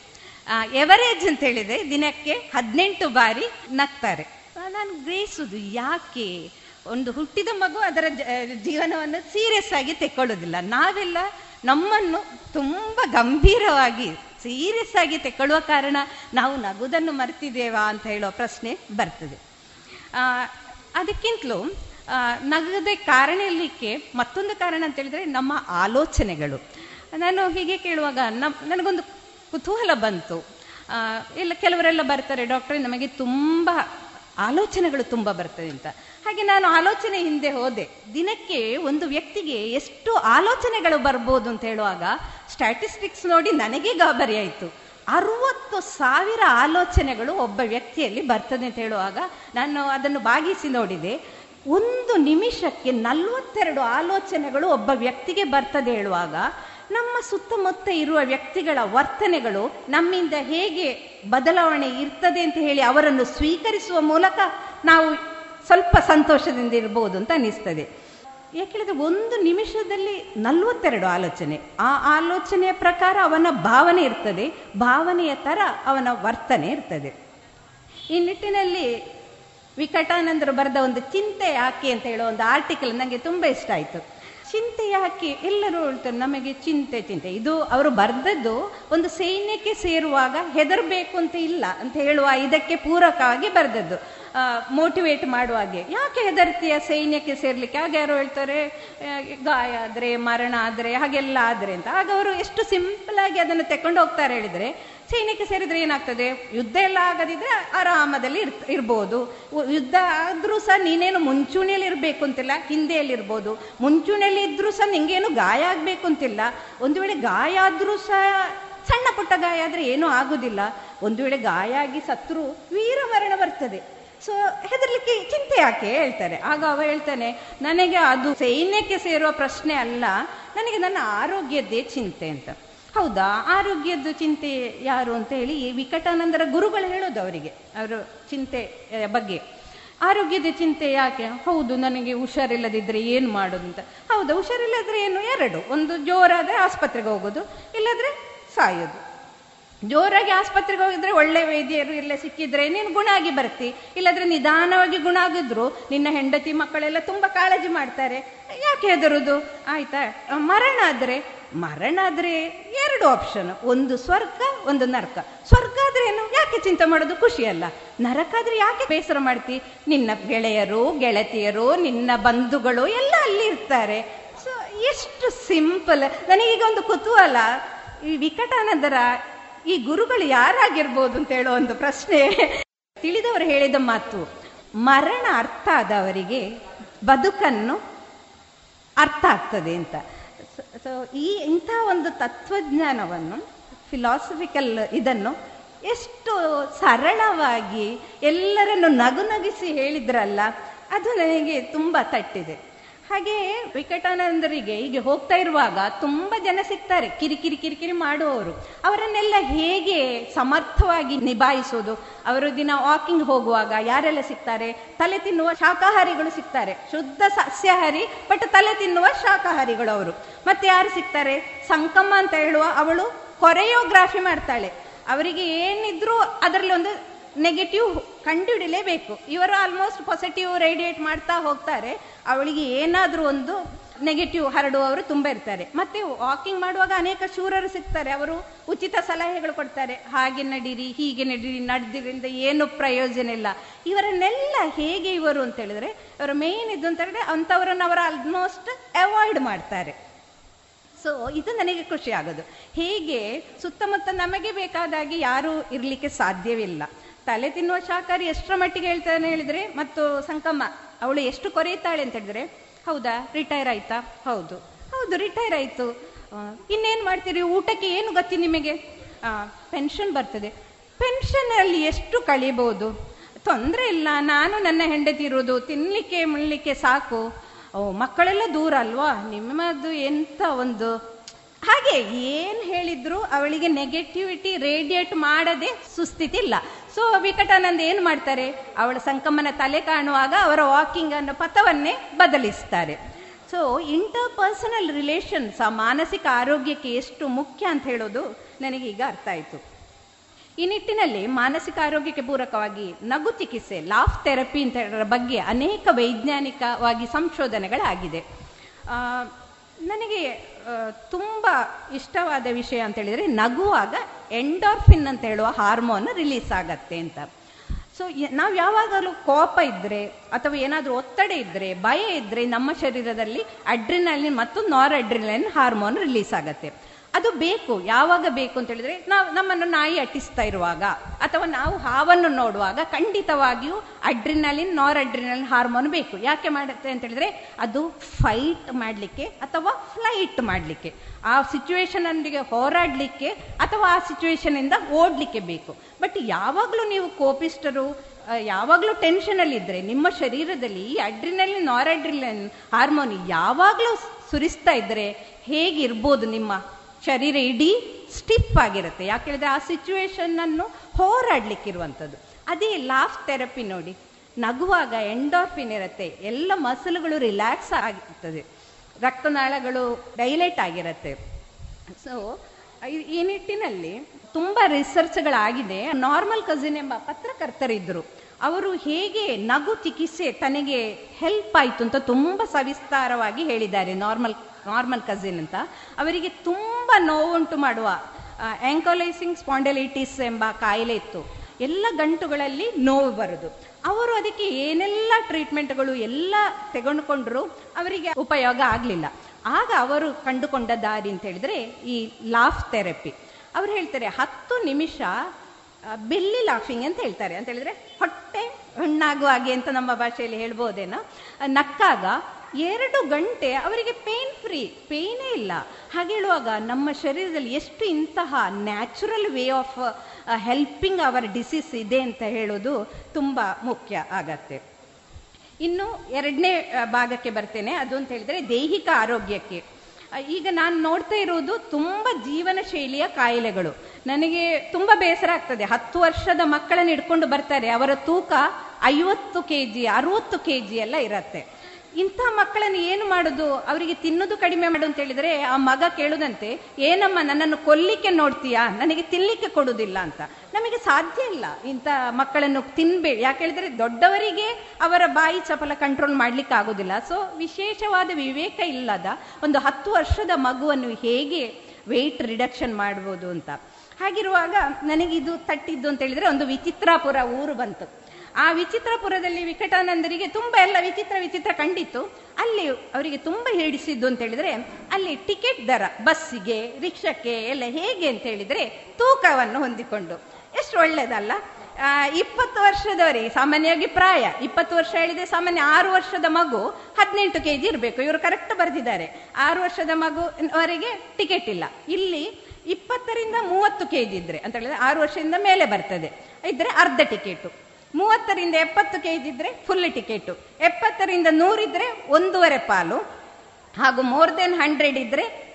ಎವರೇಜ್ ಅಂತ ಹೇಳಿದ್ರೆ ದಿನಕ್ಕೆ ಹದಿನೆಂಟು ಬಾರಿ ನಗ್ತಾರೆ. ನಾನು ಗ್ರಹಿಸುದು ಯಾಕೆ? ಒಂದು ಹುಟ್ಟಿದ ಮಗು ಅದರ ಜೀವನವನ್ನು ಸೀರಿಯಸ್ ಆಗಿ ತೆಕ್ಕೊಳ್ಳೋದಿಲ್ಲ. ನಾವೆಲ್ಲ ನಮ್ಮನ್ನು ತುಂಬ ಗಂಭೀರವಾಗಿ ಸೀರಿಯಸ್ ಆಗಿ ತೆಕ್ಕೊಳ್ಳುವ ಕಾರಣ ನಾವು ನಗುದನ್ನು ಮರ್ತಿದ್ದೇವಾ ಅಂತ ಹೇಳೋ ಪ್ರಶ್ನೆ ಬರ್ತದೆ. ಅದಕ್ಕಿಂತಲೂ ನಗದೆ ಕಾರಣ ಇರಲಿಕ್ಕೆ ಮತ್ತೊಂದು ಕಾರಣ ಅಂತ ಹೇಳಿದ್ರೆ ನಮ್ಮ ಆಲೋಚನೆಗಳು. ನಾನು ಹೀಗೆ ಕೇಳುವಾಗ ನನಗೊಂದು ಕುತೂಹಲ ಬಂತು. ಇಲ್ಲ, ಕೆಲವರೆಲ್ಲ ಬರ್ತಾರೆ, ಡಾಕ್ಟ್ರೆ, ನಮಗೆ ತುಂಬ ಆಲೋಚನೆಗಳು ತುಂಬ ಬರ್ತದೆ ಅಂತ. ಹಾಗೆ ನಾನು ಆಲೋಚನೆ ಹಿಂದೆ ಹೋದೆ. ದಿನಕ್ಕೆ ಒಂದು ವ್ಯಕ್ತಿಗೆ ಎಷ್ಟು ಆಲೋಚನೆಗಳು ಬರ್ಬೋದು ಅಂತ ಹೇಳುವಾಗ ಸ್ಟ್ಯಾಟಿಸ್ಟಿಕ್ಸ್ ನೋಡಿ ನನಗೆ ಗಾಬರಿ ಆಯಿತು. ಅರುವತ್ತು ಸಾವಿರ ಆಲೋಚನೆಗಳು ಒಬ್ಬ ವ್ಯಕ್ತಿಯಲ್ಲಿ ಬರ್ತದೆ ಅಂತ ಹೇಳುವಾಗ ನಾನು ಅದನ್ನು ಭಾಗಿಸಿ ನೋಡಿದೆ. ಒಂದು ನಿಮಿಷಕ್ಕೆ ನಲವತ್ತೆರಡು ಆಲೋಚನೆಗಳು ಒಬ್ಬ ವ್ಯಕ್ತಿಗೆ ಬರ್ತದೆ ಹೇಳುವಾಗ ನಮ್ಮ ಸುತ್ತಮುತ್ತ ಇರುವ ವ್ಯಕ್ತಿಗಳ ವರ್ತನೆಗಳು ನಮ್ಮಿಂದ ಹೇಗೆ ಬದಲಾವಣೆ ಇರ್ತದೆ ಅಂತ ಹೇಳಿ ಅವರನ್ನು ಸ್ವೀಕರಿಸುವ ಮೂಲಕ ನಾವು ಸ್ವಲ್ಪ ಸಂತೋಷದಿಂದ ಇರಬಹುದು ಅಂತ ಅನ್ನಿಸ್ತದೆ. ಯಾಕೆಳಿದ್ರೆ ಒಂದು ನಿಮಿಷದಲ್ಲಿ ನಲ್ವತ್ತೆರಡು ಆಲೋಚನೆ. ಆ ಆಲೋಚನೆಯ ಪ್ರಕಾರ ಅವನ ಭಾವನೆ ಇರ್ತದೆ, ಭಾವನೆಯ ಥರ ಅವನ ವರ್ತನೆ ಇರ್ತದೆ. ಈ ನಿಟ್ಟಿನಲ್ಲಿ ವಿಕಟಾನಂದರು ಬರೆದ ಒಂದು ಚಿಂತೆ ಯಾಕೆ ಅಂತ ಹೇಳೋ ಒಂದು ಆರ್ಟಿಕಲ್ ನನಗೆ ತುಂಬ ಇಷ್ಟ ಆಯ್ತು. ಚಿಂತೆ ಯಾಕೆ ಎಲ್ಲರೂ ಹೇಳ್ತಾರೆ, ನಮಗೆ ಚಿಂತೆ ಚಿಂತೆ. ಇದು ಅವರು ಬರೆದದ್ದು ಒಂದು ಸೈನ್ಯಕ್ಕೆ ಸೇರುವಾಗ ಹೆದರ್ಬೇಕು ಅಂತ ಇಲ್ಲ ಅಂತ ಹೇಳುವ ಇದಕ್ಕೆ ಪೂರಕವಾಗಿ ಬರೆದದ್ದು. ಮೋಟಿವೇಟ್ ಮಾಡುವ ಹಾಗೆ. ಯಾಕೆ ಹೆದರ್ತೀಯ ಸೈನ್ಯಕ್ಕೆ ಸೇರ್ಲಿಕ್ಕೆ? ಆಗ ಯಾರು ಹೇಳ್ತಾರೆ ಗಾಯ ಆದರೆ, ಮರಣ ಆದ್ರೆ, ಹಾಗೆಲ್ಲ ಆದ್ರೆ ಅಂತ. ಆಗ ಅವರು ಎಷ್ಟು ಸಿಂಪಲ್ ಆಗಿ ಅದನ್ನು ತಕೊಂಡು ಹೋಗ್ತಾರೆ ಹೇಳಿದ್ರೆ, ಸೈನ್ಯಕ್ಕೆ ಸೇರಿದ್ರೆ ಏನಾಗ್ತದೆ? ಯುದ್ಧ ಎಲ್ಲ ಆಗದಿದ್ರೆ ಆರಾಮದಲ್ಲಿ ಇರ್, ಇರ್ಬೋದು. ಯುದ್ಧ ಆದ್ರೂ ಸಹ ನೀನೇನು ಮುಂಚೂಣಿಯಲ್ಲಿ ಇರಬೇಕು ಅಂತಿಲ್ಲ, ಹಿಂದೆಯಲ್ಲಿ ಇರ್ಬೋದು. ಮುಂಚೂಣಿಯಲ್ಲಿ ಇದ್ರೂ ಸಹ ನಿಂಗೇನು ಗಾಯ ಆಗಬೇಕು ಅಂತಿಲ್ಲ. ಒಂದು ವೇಳೆ ಗಾಯ ಆದ್ರೂ ಸಹ, ಸಣ್ಣ ಪುಟ್ಟ ಗಾಯ ಆದ್ರೆ ಏನೂ ಆಗುದಿಲ್ಲ. ಒಂದು ವೇಳೆ ಗಾಯ ಆಗಿ ಸತ್ರು ವೀರ ಮರಣ ಬರ್ತದೆ. ಸೊ ಹೆದರ್ಲಿಕ್ಕೆ ಚಿಂತೆ ಯಾಕೆ ಹೇಳ್ತಾರೆ? ಆಗ ಅವ ಹೇಳ್ತಾನೆ, ನನಗೆ ಅದು ಸೈನ್ಯಕ್ಕೆ ಸೇರುವ ಪ್ರಶ್ನೆ ಅಲ್ಲ, ನನಗೆ ನನ್ನ ಆರೋಗ್ಯದ್ದೇ ಚಿಂತೆ ಅಂತ. ಹೌದಾ? ಆರೋಗ್ಯದ್ದು ಚಿಂತೆ ಯಾರು ಅಂತ ಹೇಳಿ ವಿಕಟಾನಂದರ ಗುರುಗಳು ಹೇಳೋದು ಅವರಿಗೆ, ಅವರ ಚಿಂತೆ ಬಗ್ಗೆ. ಆರೋಗ್ಯದ ಚಿಂತೆ ಯಾಕೆ? ಹೌದು, ನನಗೆ ಹುಷಾರಿಲ್ಲದಿದ್ರೆ ಏನು ಮಾಡೋದು ಅಂತ. ಹೌದು? ಹುಷಾರಿಲ್ಲದ್ರೆ ಏನು? ಎರಡು. ಒಂದು ಜೋರಾದರೆ ಆಸ್ಪತ್ರೆಗೆ ಹೋಗೋದು, ಇಲ್ಲದ್ರೆ ಸಾಯೋದು. ಜೋರಾಗಿ ಆಸ್ಪತ್ರೆಗೆ ಹೋಗಿದ್ರೆ ಒಳ್ಳೆ ವೈದ್ಯರು ಎಲ್ಲ ಸಿಕ್ಕಿದ್ರೆ ನೀನು ಗುಣ ಆಗಿ ಬರ್ತಿ. ಇಲ್ಲಾದ್ರೆ ನಿಧಾನವಾಗಿ ಗುಣ ಆಗಿದ್ರು ನಿನ್ನ ಹೆಂಡತಿ ಮಕ್ಕಳೆಲ್ಲ ತುಂಬಾ ಕಾಳಜಿ ಮಾಡ್ತಾರೆ. ಯಾಕೆ ಹೆದರುದು? ಆಯ್ತಾ? ಮರಣ ಆದ್ರೆ ಮರಣ ಆದ್ರೆ ಎರಡು ಆಪ್ಷನ್ ಒಂದು ಸ್ವರ್ಗ, ಒಂದು ನರಕ. ಸ್ವರ್ಗ ಆದ್ರೆ ಏನು? ಯಾಕೆ ಚಿಂತೆ ಮಾಡೋದು? ಖುಷಿ ಅಲ್ಲ. ನರಕ ಆದ್ರೆ ಯಾಕೆ ಬೇಸರ ಮಾಡ್ತಿ? ನಿನ್ನ ಗೆಳೆಯರು, ಗೆಳತಿಯರು, ನಿನ್ನ ಬಂಧುಗಳು ಎಲ್ಲ ಅಲ್ಲಿ ಇರ್ತಾರೆ. ಸೊ ಎಷ್ಟು ಸಿಂಪಲ್ ನನಗೀಗ ಒಂದು ಕುತೂಹಲ. ಈ ವಿಕಟಾನಂದರ ಈ ಗುರುಗಳು ಯಾರಾಗಿರ್ಬೋದು ಅಂತ ಹೇಳೋ ಒಂದು ಪ್ರಶ್ನೆ. ತಿಳಿದವರು ಹೇಳಿದ ಮಾತು, ಮರಣ ಅರ್ಥ ಆದವರಿಗೆ ಬದುಕನ್ನು ಅರ್ಥ ಆಗ್ತದೆ ಅಂತ. ಸೊ ಈ ಇಂಥ ಒಂದು ತತ್ವಜ್ಞಾನವನ್ನು ಫಿಲಾಸಫಿಕಲ್ ಇದನ್ನು ಎಷ್ಟು ಸರಳವಾಗಿ ಎಲ್ಲರನ್ನು ನಗು ನಗಿಸಿ ಹೇಳಿದ್ರಲ್ಲ, ಅದು ನನಗೆ ತುಂಬ ತಟ್ಟಿದೆ. ಹಾಗೆ ವಿಕಟಾನಂದರಿಗೆ ಹೀಗೆ ಹೋಗ್ತಾ ಇರುವಾಗ ತುಂಬಾ ಜನ ಸಿಗ್ತಾರೆ, ಕಿರಿಕಿರಿ ಕಿರಿಕಿರಿ ಮಾಡುವವರು. ಅವರನ್ನೆಲ್ಲ ಹೇಗೆ ಸಮರ್ಥವಾಗಿ ನಿಭಾಯಿಸೋದು? ಅವರು ದಿನ ವಾಕಿಂಗ್ ಹೋಗುವಾಗ ಯಾರೆಲ್ಲ ಸಿಗ್ತಾರೆ? ತಲೆ ತಿನ್ನುವ ಶಾಕಾಹಾರಿಗಳು ಸಿಗ್ತಾರೆ. ಶುದ್ಧ ಸಸ್ಯಾಹಾರಿ ಬಟ್ ತಲೆ ತಿನ್ನುವ ಶಾಕಾಹಾರಿಗಳು ಅವರು ಮತ್ತೆ ಯಾರು ಸಿಗ್ತಾರೆ? ಸಂಕಮ್ಮ ಅಂತ ಹೇಳುವ ಅವಳು ಕೊರಿಯೋಗ್ರಾಫಿ ಮಾಡ್ತಾಳೆ. ಅವರಿಗೆ ಏನಿದ್ರೂ ಅದರಲ್ಲಿ ನೆಗೆಟಿವ್ ಕಂಡುಹಿಡಿಲೇಬೇಕು ಇವರು ಆಲ್ಮೋಸ್ಟ್ ಪಾಸಿಟಿವ್ ರೇಡಿಯೇಟ್ ಮಾಡ್ತಾ ಹೋಗ್ತಾರೆ. ಅವಳಿಗೆ ಏನಾದರೂ ಒಂದು ನೆಗೆಟಿವ್ ಹರಡುವವರು ತುಂಬ ಇರ್ತಾರೆ. ಮತ್ತೆ ವಾಕಿಂಗ್ ಮಾಡುವಾಗ ಅನೇಕ ಶೂರರು ಸಿಗ್ತಾರೆ. ಅವರು ಉಚಿತ ಸಲಹೆಗಳು ಕೊಡ್ತಾರೆ. ಹಾಗೆ ನಡೀರಿ, ಹೀಗೆ ನಡೀರಿ, ನಡೆದಿರಿಂದ ಏನು ಪ್ರಯೋಜನ ಇಲ್ಲ. ಇವರನ್ನೆಲ್ಲ ಹೇಗೆ ಇವರು ಅಂತ ಹೇಳಿದ್ರೆ ಇವರ ಮೇನ್ ಇದು ಅಂತ ಹೇಳಿದ್ರೆ ಅಂಥವರನ್ನು ಅವರು ಆಲ್ಮೋಸ್ಟ್ ಅವಾಯ್ಡ್ ಮಾಡ್ತಾರೆ. ಸೊ ಇದು ನನಗೆ ಖುಷಿ ಆಗೋದು. ಹೇಗೆ ಸುತ್ತಮುತ್ತ ನಮಗೆ ಬೇಕಾದಾಗಿ ಯಾರೂ ಇರಲಿಕ್ಕೆ ಸಾಧ್ಯವಿಲ್ಲ. ತಲೆ ತಿನ್ನುವ ಶಾಕಾರಿ ಎಷ್ಟರ ಮಟ್ಟಿಗೆ ಹೇಳ್ತಾನೆ ಹೇಳಿದ್ರೆ, ಮತ್ತು ಸಂಕಮ್ಮ, ಅವಳು ಎಷ್ಟು ಕೊರೆಯುತ್ತಾಳೆ ಅಂತ ಹೇಳಿದ್ರೆ, ಹೌದಾ, ರಿಟೈರ್ ಆಯ್ತಾ? ಹೌದು. ಹೌದು, ರಿಟೈರ್ ಆಯ್ತು. ಇನ್ನೇನು ಮಾಡ್ತೀರಿ? ಊಟಕ್ಕೆ ಏನು ಗತಿ ನಿಮಗೆ? ಪೆನ್ಷನ್ ಬರ್ತದೆ. ಪೆನ್ಷನ್ ಅಲ್ಲಿ ಎಷ್ಟು ಕಳಿಬಹುದು ತೊಂದರೆ ಇಲ್ಲ. ನಾನು ನನ್ನ ಹೆಂಡತಿ ಇರೋದು, ತಿನ್ಲಿಕ್ಕೆ, ಮುಳ್ಲಿಕ್ಕೆ ಸಾಕು. ಓ, ಮಕ್ಕಳೆಲ್ಲ ದೂರ ಅಲ್ವಾ? ನಿಮ್ಮದು ಎಂತ ಒಂದು ಹಾಗೆ ಏನ್ ಹೇಳಿದ್ರು ಅವಳಿಗೆ ನೆಗೆಟಿವಿಟಿ ರೇಡಿಯೇಟ್ ಮಾಡದೆ ಸುಸ್ಥಿತಿ ಇಲ್ಲ ಸೊ ವಿಕಟಾನಂದ ಏನು ಮಾಡ್ತಾರೆ? ಅವಳ ಸಂಕಮನ ತಲೆ ಕಾಣುವಾಗ ಅವರ ವಾಕಿಂಗ್ ಅನ್ನೋ ಪಥವನ್ನೇ ಬದಲಿಸ್ತಾರೆ. ಸೊ ಇಂಟರ್ ಪರ್ಸನಲ್ ರಿಲೇಷನ್ಸ್ ಆ ಮಾನಸಿಕ ಆರೋಗ್ಯಕ್ಕೆ ಎಷ್ಟು ಮುಖ್ಯ ಅಂತ ಹೇಳೋದು ನನಗೀಗ ಅರ್ಥ ಆಯಿತು. ಈ ನಿಟ್ಟಿನಲ್ಲಿ ಮಾನಸಿಕ ಆರೋಗ್ಯಕ್ಕೆ ಪೂರಕವಾಗಿ ನಗು ಚಿಕಿತ್ಸೆ ಲಾಫ್ ಥೆರಪಿ ಅಂತ ಹೇಳೋದ್ರ ಬಗ್ಗೆ ಅನೇಕ ವೈಜ್ಞಾನಿಕವಾಗಿ ಸಂಶೋಧನೆಗಳಾಗಿದೆ. ನನಗೆ ತುಂಬ ಇಷ್ಟವಾದ ವಿಷಯ ಅಂತ ಹೇಳಿದರೆ ನಗುವಾಗ ಎಂಡಾರ್ಫಿನ್ ಅಂತ ಹೇಳುವ ಹಾರ್ಮೋನ್ ರಿಲೀಸ್ ಆಗತ್ತೆ ಅಂತ. ಸೊ ನಾವು ಯಾವಾಗಲೂ ಕೋಪ ಇದ್ದರೆ ಅಥವಾ ಏನಾದರೂ ಒತ್ತಡ ಇದ್ದರೆ ಭಯ ಇದ್ದರೆ ನಮ್ಮ ಶರೀರದಲ್ಲಿ ಅಡ್ರಿನಲಿನ್ ಮತ್ತು ನಾರ್ ಅಡ್ರಿನಲಿನ್ ಹಾರ್ಮೋನ್ ರಿಲೀಸ್ ಆಗತ್ತೆ. ಅದು ಬೇಕು. ಯಾವಾಗ ಬೇಕು ಅಂತ ಹೇಳಿದ್ರೆ ನಾವು ನಮ್ಮನ್ನು ನಾಯಿ ಅಟ್ಟಿಸ್ತಾ ಇರುವಾಗ ಅಥವಾ ನಾವು ಹಾವನ್ನು ನೋಡುವಾಗ ಖಂಡಿತವಾಗಿಯೂ ಅಡ್ರಿನಲಿನ್ ನಾರ್ ಅಡ್ರಿನಲಿನ್ ಹಾರ್ಮೋನ್ ಬೇಕು. ಯಾಕೆ ಮಾಡುತ್ತೆ ಅಂತ ಹೇಳಿದ್ರೆ ಅದು ಫೈಟ್ ಮಾಡಲಿಕ್ಕೆ ಅಥವಾ ಫ್ಲೈಟ್ ಮಾಡಲಿಕ್ಕೆ. ಆ ಸಿಚುವೇಶನ್ ಅಂದಿಗೆ ಹೋರಾಡಲಿಕ್ಕೆ ಅಥವಾ ಆ ಸಿಚುವೇಶನ್ ಇಂದ ಓಡಲಿಕ್ಕೆ ಬೇಕು. ಬಟ್ ಯಾವಾಗಲೂ ನೀವು ಕೋಪಿಸ್ಟರು ಯಾವಾಗಲೂ ಟೆನ್ಷನ್ ಅಲ್ಲಿ ಇದ್ರೆ ನಿಮ್ಮ ಶರೀರದಲ್ಲಿ ಈ ಅಡ್ರಿನಲಿನ್ ನಾರ್ ಅಡ್ರಿನಲಿನ್ ಹಾರ್ಮೋನ್ ಯಾವಾಗಲೂ ಸುರಿಸ್ತಾ ಇದ್ರೆ ಹೇಗಿರ್ಬೋದು ನಿಮ್ಮ ಶರೀರ ಇಡೀ ಸ್ಟಿಫ್ ಆಗಿರುತ್ತೆ. ಯಾಕೆ ಹೇಳಿದ್ರೆ ಆ ಸಿಚುವೇಶನ್ ಅನ್ನು ಹೋರಾಡ್ಲಿಕ್ಕಿರುವಂಥದ್ದು. ಅದೇ ಲಾಫ್ ಥೆರಪಿ ನೋಡಿ, ನಗುವಾಗ ಎಂಡೋರ್ಫಿನ್ ಇರುತ್ತೆ. ಎಲ್ಲ ಮಸಲುಗಳು ರಿಲ್ಯಾಕ್ಸ್ ಆಗಿರ್ತದೆ ರಕ್ತನಾಳಗಳು ಡೈಲೇಟ್ ಆಗಿರುತ್ತೆ. ಸೊ ಈ ನಿಟ್ಟಿನಲ್ಲಿ ತುಂಬ ರಿಸರ್ಚ್ಗಳಾಗಿದೆ ನಾರ್ಮಲ್ ಕಸಿನ್ ಎಂಬ ಪತ್ರಕರ್ತರಿದ್ದರು ಅವರು ಹೇಗೆ ನಗು ಚಿಕಿತ್ಸೆ ತನಗೆ ಹೆಲ್ಪ್ ಆಯಿತು ಅಂತ ತುಂಬ ಸವಿಸ್ತಾರವಾಗಿ ಹೇಳಿದ್ದಾರೆ. ನಾರ್ಮಲ್ ನಾರ್ಮಲ್ ಕಸಿನ್ ಅಂತ, ಅವರಿಗೆ ತುಂಬ ನೋವುಂಟು ಮಾಡುವ ಆಂಕೋಲೈಸಿಂಗ್ ಸ್ಪಾಂಡಲೈಟಿಸ್ ಎಂಬ ಕಾಯಿಲೆ ಇತ್ತು. ಎಲ್ಲ ಗಂಟುಗಳಲ್ಲಿ ನೋವು ಬರೋದು. ಅವರು ಅದಕ್ಕೆ ಏನೆಲ್ಲ ಟ್ರೀಟ್ಮೆಂಟ್ಗಳು ಎಲ್ಲ ತೆಗೆದುಕೊಂಡ್ರು, ಅವರಿಗೆ ಉಪಯೋಗ ಆಗಲಿಲ್ಲ. ಆಗ ಅವರು ಕಂಡುಕೊಂಡ ದಾರಿ ಅಂತ ಹೇಳಿದ್ರೆ, ಈ ಲಾಫ್ ಥೆರಪಿ ಅವ್ರು ಹೇಳ್ತಾರೆ, ಹತ್ತು ನಿಮಿಷ ಬೆಲ್ಲಿ ಲಾಫಿಂಗ್ ಅಂತ ಹೇಳ್ತಾರೆ. ಅಂತ ಹೇಳಿದ್ರೆ, ಹೊಟ್ಟೆ ಹಣ್ಣಾಗುವ ಹಾಗೆ ಅಂತ ನಮ್ಮ ಭಾಷೆಯಲ್ಲಿ ಹೇಳ್ಬೋದೇನೋ. ನಕ್ಕಾಗ ಎರಡು ಗಂಟೆ ಅವರಿಗೆ ಪೇನ್ ಫ್ರೀ ಪೇನೇ ಇಲ್ಲ. ಹಾಗೆ ಹೇಳುವಾಗ ನಮ್ಮ ಶರೀರದಲ್ಲಿ ಎಷ್ಟು ಇಂತಹ natural way of helping our disease ಇದೆ ಅಂತ ಹೇಳೋದು ತುಂಬ ಮುಖ್ಯ ಆಗತ್ತೆ. ಇನ್ನು ಎರಡನೇ ಭಾಗಕ್ಕೆ ಬರ್ತೇನೆ. ಅದು ಅಂತ ಹೇಳಿದ್ರೆ ದೈಹಿಕ ಆರೋಗ್ಯಕ್ಕೆ. ಈಗ ನಾನು ನೋಡ್ತಾ ಇರೋದು ತುಂಬ ಜೀವನ ಶೈಲಿಯ ಕಾಯಿಲೆಗಳು. ನನಗೆ ತುಂಬ ಬೇಸರ ಆಗ್ತದೆ. ಹತ್ತು ವರ್ಷದ ಮಕ್ಕಳನ್ನು ಹಿಡ್ಕೊಂಡು ಬರ್ತಾರೆ. ಅವರ ತೂಕ ಐವತ್ತು ಕೆ ಜಿ ಅರುವತ್ತು ಕೆ ಜಿ ಎಲ್ಲ ಇರತ್ತೆ. ಇಂಥ ಮಕ್ಕಳನ್ನು ಏನು ಮಾಡುದು? ಅವರಿಗೆ ತಿನ್ನೋದು ಕಡಿಮೆ ಮಾಡು ಅಂತ ಹೇಳಿದ್ರೆ ಆ ಮಗ ಕೇಳುದಂತೆ, ಏನಮ್ಮ ನನ್ನನ್ನು ಕೊಲ್ಲಿಕ್ಕೆ ನೋಡ್ತೀಯಾ? ನನಗೆ ತಿನ್ನಲಿಕ್ಕೆ ಕೊಡುವುದಿಲ್ಲ ಅಂತ. ನಮಗೆ ಸಾಧ್ಯ ಇಲ್ಲ ಇಂಥ ಮಕ್ಕಳನ್ನು ತಿನ್ಬೇಡಿ. ಯಾಕೆ ಹೇಳಿದ್ರೆ ದೊಡ್ಡವರಿಗೆ ಅವರ ಬಾಯಿ ಚಪಲ ಕಂಟ್ರೋಲ್ ಮಾಡ್ಲಿಕ್ಕೆ ಆಗೋದಿಲ್ಲ. ಸೊ ವಿಶೇಷವಾದ ವಿವೇಕ ಇಲ್ಲದ ಒಂದು ಹತ್ತು ವರ್ಷದ ಮಗುವನ್ನು ಹೇಗೆ ವೆಯ್ಟ್ ರಿಡಕ್ಷನ್ ಮಾಡ್ಬೋದು ಅಂತ. ಹಾಗಿರುವಾಗ ನನಗಿದು ತಟ್ಟಿದ್ದು ಅಂತ ಹೇಳಿದ್ರೆ ಒಂದು ವಿಚಿತ್ರಾಪುರ ಊರು ಬಂತು. ಆ ವಿಚಿತ್ರಪುರದಲ್ಲಿ ವಿಕಟಾನಂದರಿಗೆ ತುಂಬ ಎಲ್ಲ ವಿಚಿತ್ರ ವಿಚಿತ್ರ ಕಂಡಿತ್ತು. ಅಲ್ಲಿ ಅವರಿಗೆ ತುಂಬ ಹಿಡಿಸಿದ್ದು ಅಂತ ಹೇಳಿದ್ರೆ ಅಲ್ಲಿ ಟಿಕೆಟ್ ದರ ಬಸ್ಸಿಗೆ ರಿಕ್ಷಕ್ಕೆ ಎಲ್ಲ ಹೇಗೆ ಅಂತ ಹೇಳಿದ್ರೆ ತೂಕವನ್ನು ಹೊಂದಿಕೊಂಡು. ಎಷ್ಟು ಒಳ್ಳೇದಲ್ಲ. ಆ, ಇಪ್ಪತ್ತು ವರ್ಷದವರಿಗೆ ಸಾಮಾನ್ಯವಾಗಿ ಪ್ರಾಯ ಇಪ್ಪತ್ತು ವರ್ಷ ಹೇಳಿದ್ರೆ ಸಾಮಾನ್ಯ ಆರು ವರ್ಷದ ಮಗು ಹದಿನೆಂಟು ಕೆ ಜಿ ಇರಬೇಕು. ಇವರು ಕರೆಕ್ಟ್ ಬರೆದಿದ್ದಾರೆ. ಆರು ವರ್ಷದ ಮಗುವರೆಗೆ ಟಿಕೆಟ್ ಇಲ್ಲ. ಇಲ್ಲಿ ಇಪ್ಪತ್ತರಿಂದ ಮೂವತ್ತು ಕೆ ಜಿ ಇದ್ರೆ ಅಂತ ಹೇಳಿದ್ರೆ ಆರು ವರ್ಷದಿಂದ ಮೇಲೆ ಬರ್ತದೆ. ಇದ್ರೆ ಅರ್ಧ ಟಿಕೆಟು. ಮೂವತ್ತರಿಂದ ಎಪ್ಪತ್ತು ಕೆ ಜಿ ಇದ್ರೆ ಫುಲ್ ಟಿಕೆಟು. ಎಪ್ಪತ್ತರಿಂದ ನೂರಿದ್ರೆ ಒಂದೂವರೆ ಪಾಲು. ಹಾಗೂ ಮೋರ್ ದೆನ್ ಹಂಡ್ರೆಡ್ ಇದ್ರೆ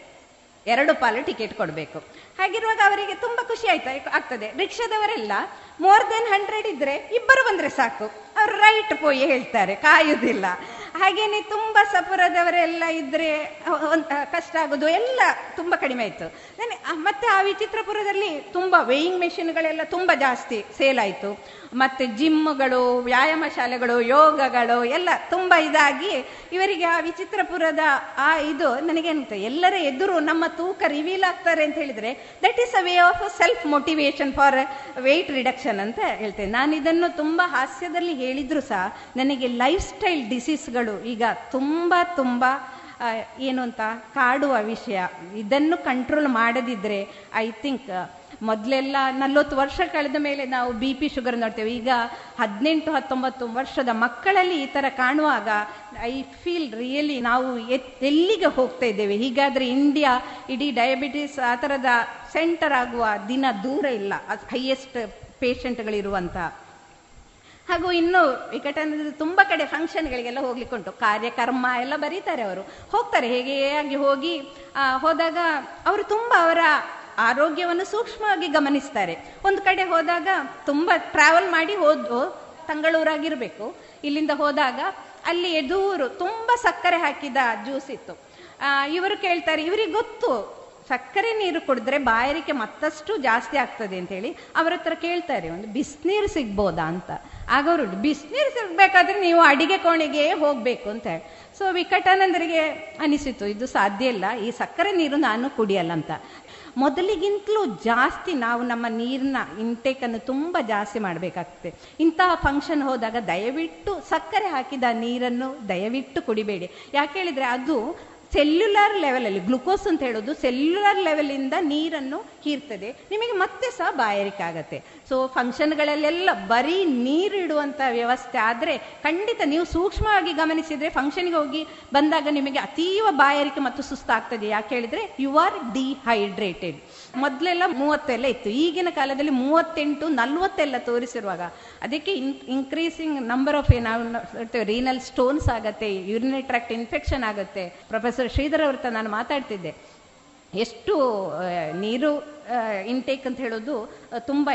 ಎರಡು ಪಾಲು ಟಿಕೆಟ್ ಕೊಡಬೇಕು. ಹಾಗಿರುವಾಗ ಅವರಿಗೆ ತುಂಬಾ ಖುಷಿ ಆಯ್ತಾ, ಆಗ್ತದೆ. ರಿಕ್ಷಾದವರೆಲ್ಲ ಮೋರ್ ದೆನ್ ಹಂಡ್ರೆಡ್ ಇದ್ರೆ ಇಬ್ಬರು ಬಂದ್ರೆ ಸಾಕು. ಅವರು ರೈಟ್ ಪೋಯಿ ಹೇಳ್ತಾರೆ, ಕಾಯುವುದಿಲ್ಲ. ಹಾಗೇನೆ ತುಂಬಾ ಸಪುರದವರೆಲ್ಲ ಇದ್ರೆ ಕಷ್ಟ ಆಗೋದು ಎಲ್ಲ ತುಂಬಾ ಕಡಿಮೆ ಆಯ್ತು. ಮತ್ತೆ ಆ ವಿಚಿತ್ರಪುರದಲ್ಲಿ ತುಂಬಾ ವೇಯಿಂಗ್ ಮೆಷಿನ್ಗಳೆಲ್ಲ ತುಂಬಾ ಜಾಸ್ತಿ ಸೇಲ್ ಆಯ್ತು. ಮತ್ತೆ ಜಿಮ್ಗಳು ವ್ಯಾಯಾಮ ಶಾಲೆಗಳು ಯೋಗಗಳು ಎಲ್ಲ ತುಂಬ ಇದಾಗಿ ಇವರಿಗೆ ಆ ವಿಚಿತ್ರಪುರದ ಆ ಇದು ನನಗೆ ಅಂತ ಎಲ್ಲರ ಎದುರು ನಮ್ಮ ತೂಕ ರಿವೀಲ್ ಆಗ್ತಾರೆ ಅಂತ ಹೇಳಿದರೆ that is a way of self motivation for weight reduction ಅಂತ ಹೇಳ್ತೇನೆ. ನಾನು ಇದನ್ನು ತುಂಬ ಹಾಸ್ಯದಲ್ಲಿ ಹೇಳಿದ್ರು ಸಹ ನನಗೆ ಲೈಫ್ ಸ್ಟೈಲ್ ಡಿಸೀಸ್ಗಳು ಈಗ ತುಂಬ ತುಂಬ ಏನು ಅಂತ ಕಾಡುವ ವಿಷಯ. ಇದನ್ನು ಕಂಟ್ರೋಲ್ ಮಾಡದಿದ್ದರೆ ಐ ಥಿಂಕ್ ಮೊದಲೆಲ್ಲ ನಲ್ವತ್ತು ವರ್ಷ ಕಳೆದ ಮೇಲೆ ನಾವು ಬಿ ಪಿ ಶುಗರ್ ನೋಡ್ತೇವೆ. ಈಗ ಹದಿನೆಂಟು, ಹತ್ತೊಂಬತ್ತು ವರ್ಷದ ಮಕ್ಕಳಲ್ಲಿ ಈ ಥರ ಕಾಣುವಾಗ ಐ ಫೀಲ್ ರಿಯಲಿ ನಾವು ಎಲ್ಲಿಗೆ ಹೋಗ್ತಾ ಇದ್ದೇವೆ? ಹೀಗಾದರೆ ಇಂಡಿಯಾ ಇಡೀ ಡಯಾಬಿಟಿಸ್ ಆ ಥರದ ಸೆಂಟರ್ ಆಗುವ ದಿನ ದೂರ ಇಲ್ಲ. ಹೈಯೆಸ್ಟ್ ಪೇಷಂಟ್ಗಳಿರುವಂತಹ ಹಾಗೂ ಇನ್ನು ವಿಕಟನದಲ್ಲಿ ತುಂಬ ಕಡೆ ಫಂಕ್ಷನ್ಗಳಿಗೆಲ್ಲ ಹೋಗ್ಲಿಕ್ಕೆ ಉಂಟು. ಕಾರ್ಯಕ್ರಮ ಎಲ್ಲ ಬರೀತಾರೆ ಅವರು. ಹೋಗ್ತಾರೆ. ಹೇಗೆ ಆಗಿ ಹೋಗಿ ಹೋದಾಗ ಅವರು ತುಂಬ ಅವರ ಆರೋಗ್ಯವನ್ನು ಸೂಕ್ಷ್ಮವಾಗಿ ಗಮನಿಸ್ತಾರೆ. ಒಂದು ಕಡೆ ಹೋದಾಗ ತುಂಬಾ ಟ್ರಾವೆಲ್ ಮಾಡಿ ಹೋದ್ವು ತಂಗಳೂರಾಗಿರ್ಬೇಕು. ಇಲ್ಲಿಂದ ಹೋದಾಗ ಅಲ್ಲಿ ಎದುರು ತುಂಬಾ ಸಕ್ಕರೆ ಹಾಕಿದ ಜ್ಯೂಸ್ ಇತ್ತು. ಇವರು ಕೇಳ್ತಾರೆ, ಇವರಿಗೆ ಗೊತ್ತು, ಸಕ್ಕರೆ ನೀರು ಕುಡಿದ್ರೆ ಬಾಯಾರಿಕೆ ಮತ್ತಷ್ಟು ಜಾಸ್ತಿ ಆಗ್ತದೆ ಅಂತ ಹೇಳಿ. ಅವ್ರ ಹತ್ರ ಕೇಳ್ತಾರೆ, ಒಂದು ಬಿಸಿನೀರು ಸಿಗ್ಬೋದಾ ಅಂತ. ಆಗ ಅವರು, ಬಿಸಿನೀರು ಸಿಗ್ಬೇಕಾದ್ರೆ ನೀವು ಅಡಿಗೆ ಕೋಣೆಗೆ ಹೋಗ್ಬೇಕು ಅಂತ ಹೇಳಿ. ಸೊ ವಿಕಟಾನಂದರಿಗೆ ಅನಿಸಿತು, ಇದು ಸಾಧ್ಯ ಇಲ್ಲ, ಈ ಸಕ್ಕರೆ ನೀರು ನಾನು ಕುಡಿಯಲ್ಲ ಅಂತ. ಮೊದಲಿಗಿಂತಲೂ ಜಾಸ್ತಿ ನಾವು ನಮ್ಮ ನೀರಿನ ಇಂಟೇಕನ್ನು ತುಂಬ ಜಾಸ್ತಿ ಮಾಡಬೇಕಾಗ್ತದೆ. ಇಂತಹ ಫಂಕ್ಷನ್ ಹೋದಾಗ ದಯವಿಟ್ಟು ಸಕ್ಕರೆ ಹಾಕಿದ ನೀರನ್ನು ದಯವಿಟ್ಟು ಕುಡಿಬೇಡಿ. ಯಾಕೆ ಹೇಳಿದ್ರೆ ಅದು ಸೆಲ್ಯುಲರ್ ಲೆವೆಲಲ್ಲಿ ಗ್ಲುಕೋಸ್ ಅಂತ ಹೇಳೋದು ಸೆಲ್ಯುಲರ್ ಲೆವೆಲಿಂದ ನೀರನ್ನು ಹೀರ್ತದೆ. ನಿಮಗೆ ಮತ್ತೆ ಸಹ ಬಾಯಾರಿಕೆ ಆಗತ್ತೆ. ಸೊ ಫಂಕ್ಷನ್ಗಳಲ್ಲೆಲ್ಲ ಬರೀ ನೀರಿಡುವಂಥ ವ್ಯವಸ್ಥೆ ಆದರೆ ಖಂಡಿತ ನೀವು ಸೂಕ್ಷ್ಮವಾಗಿ ಗಮನಿಸಿದರೆ ಫಂಕ್ಷನ್ಗೆ ಹೋಗಿ ಬಂದಾಗ ನಿಮಗೆ ಅತೀವ ಬಾಯಾರಿಕೆ ಮತ್ತು ಸುಸ್ತಾಗ್ತದೆ. ಯಾಕೆ ಹೇಳಿದರೆ ಯು ಆರ್ ಡಿಹೈಡ್ರೇಟೆಡ್ ಮೊದಲೆಲ್ಲ ಮೂವತ್ತೆಲ್ಲ ಇತ್ತು. ಈಗಿನ ಕಾಲದಲ್ಲಿ ಮೂವತ್ತೆಂಟು, ನಲ್ವತ್ತೆಲ್ಲ ತೋರಿಸಿರುವಾಗ ಅದಕ್ಕೆ ಇನ್ಕ್ರೀಸಿಂಗ್ ನಂಬರ್ ಆಫ್ ನಾವು ರೀನಲ್ ಸ್ಟೋನ್ಸ್ ಆಗತ್ತೆ ಯೂರಿನರಿ ಟ್ರಾಕ್ಟ್ ಇನ್ಫೆಕ್ಷನ್ ಆಗುತ್ತೆ. ಪ್ರೊಫೆಸರ್ ಶ್ರೀಧರ್ ಅವ್ರ ನಾನು ಮಾತಾಡ್ತಿದ್ದೆ. ಎಷ್ಟು ನೀರು ಇಂಟೇಕ್ ಅಂತ ಹೇಳೋದು ತುಂಬ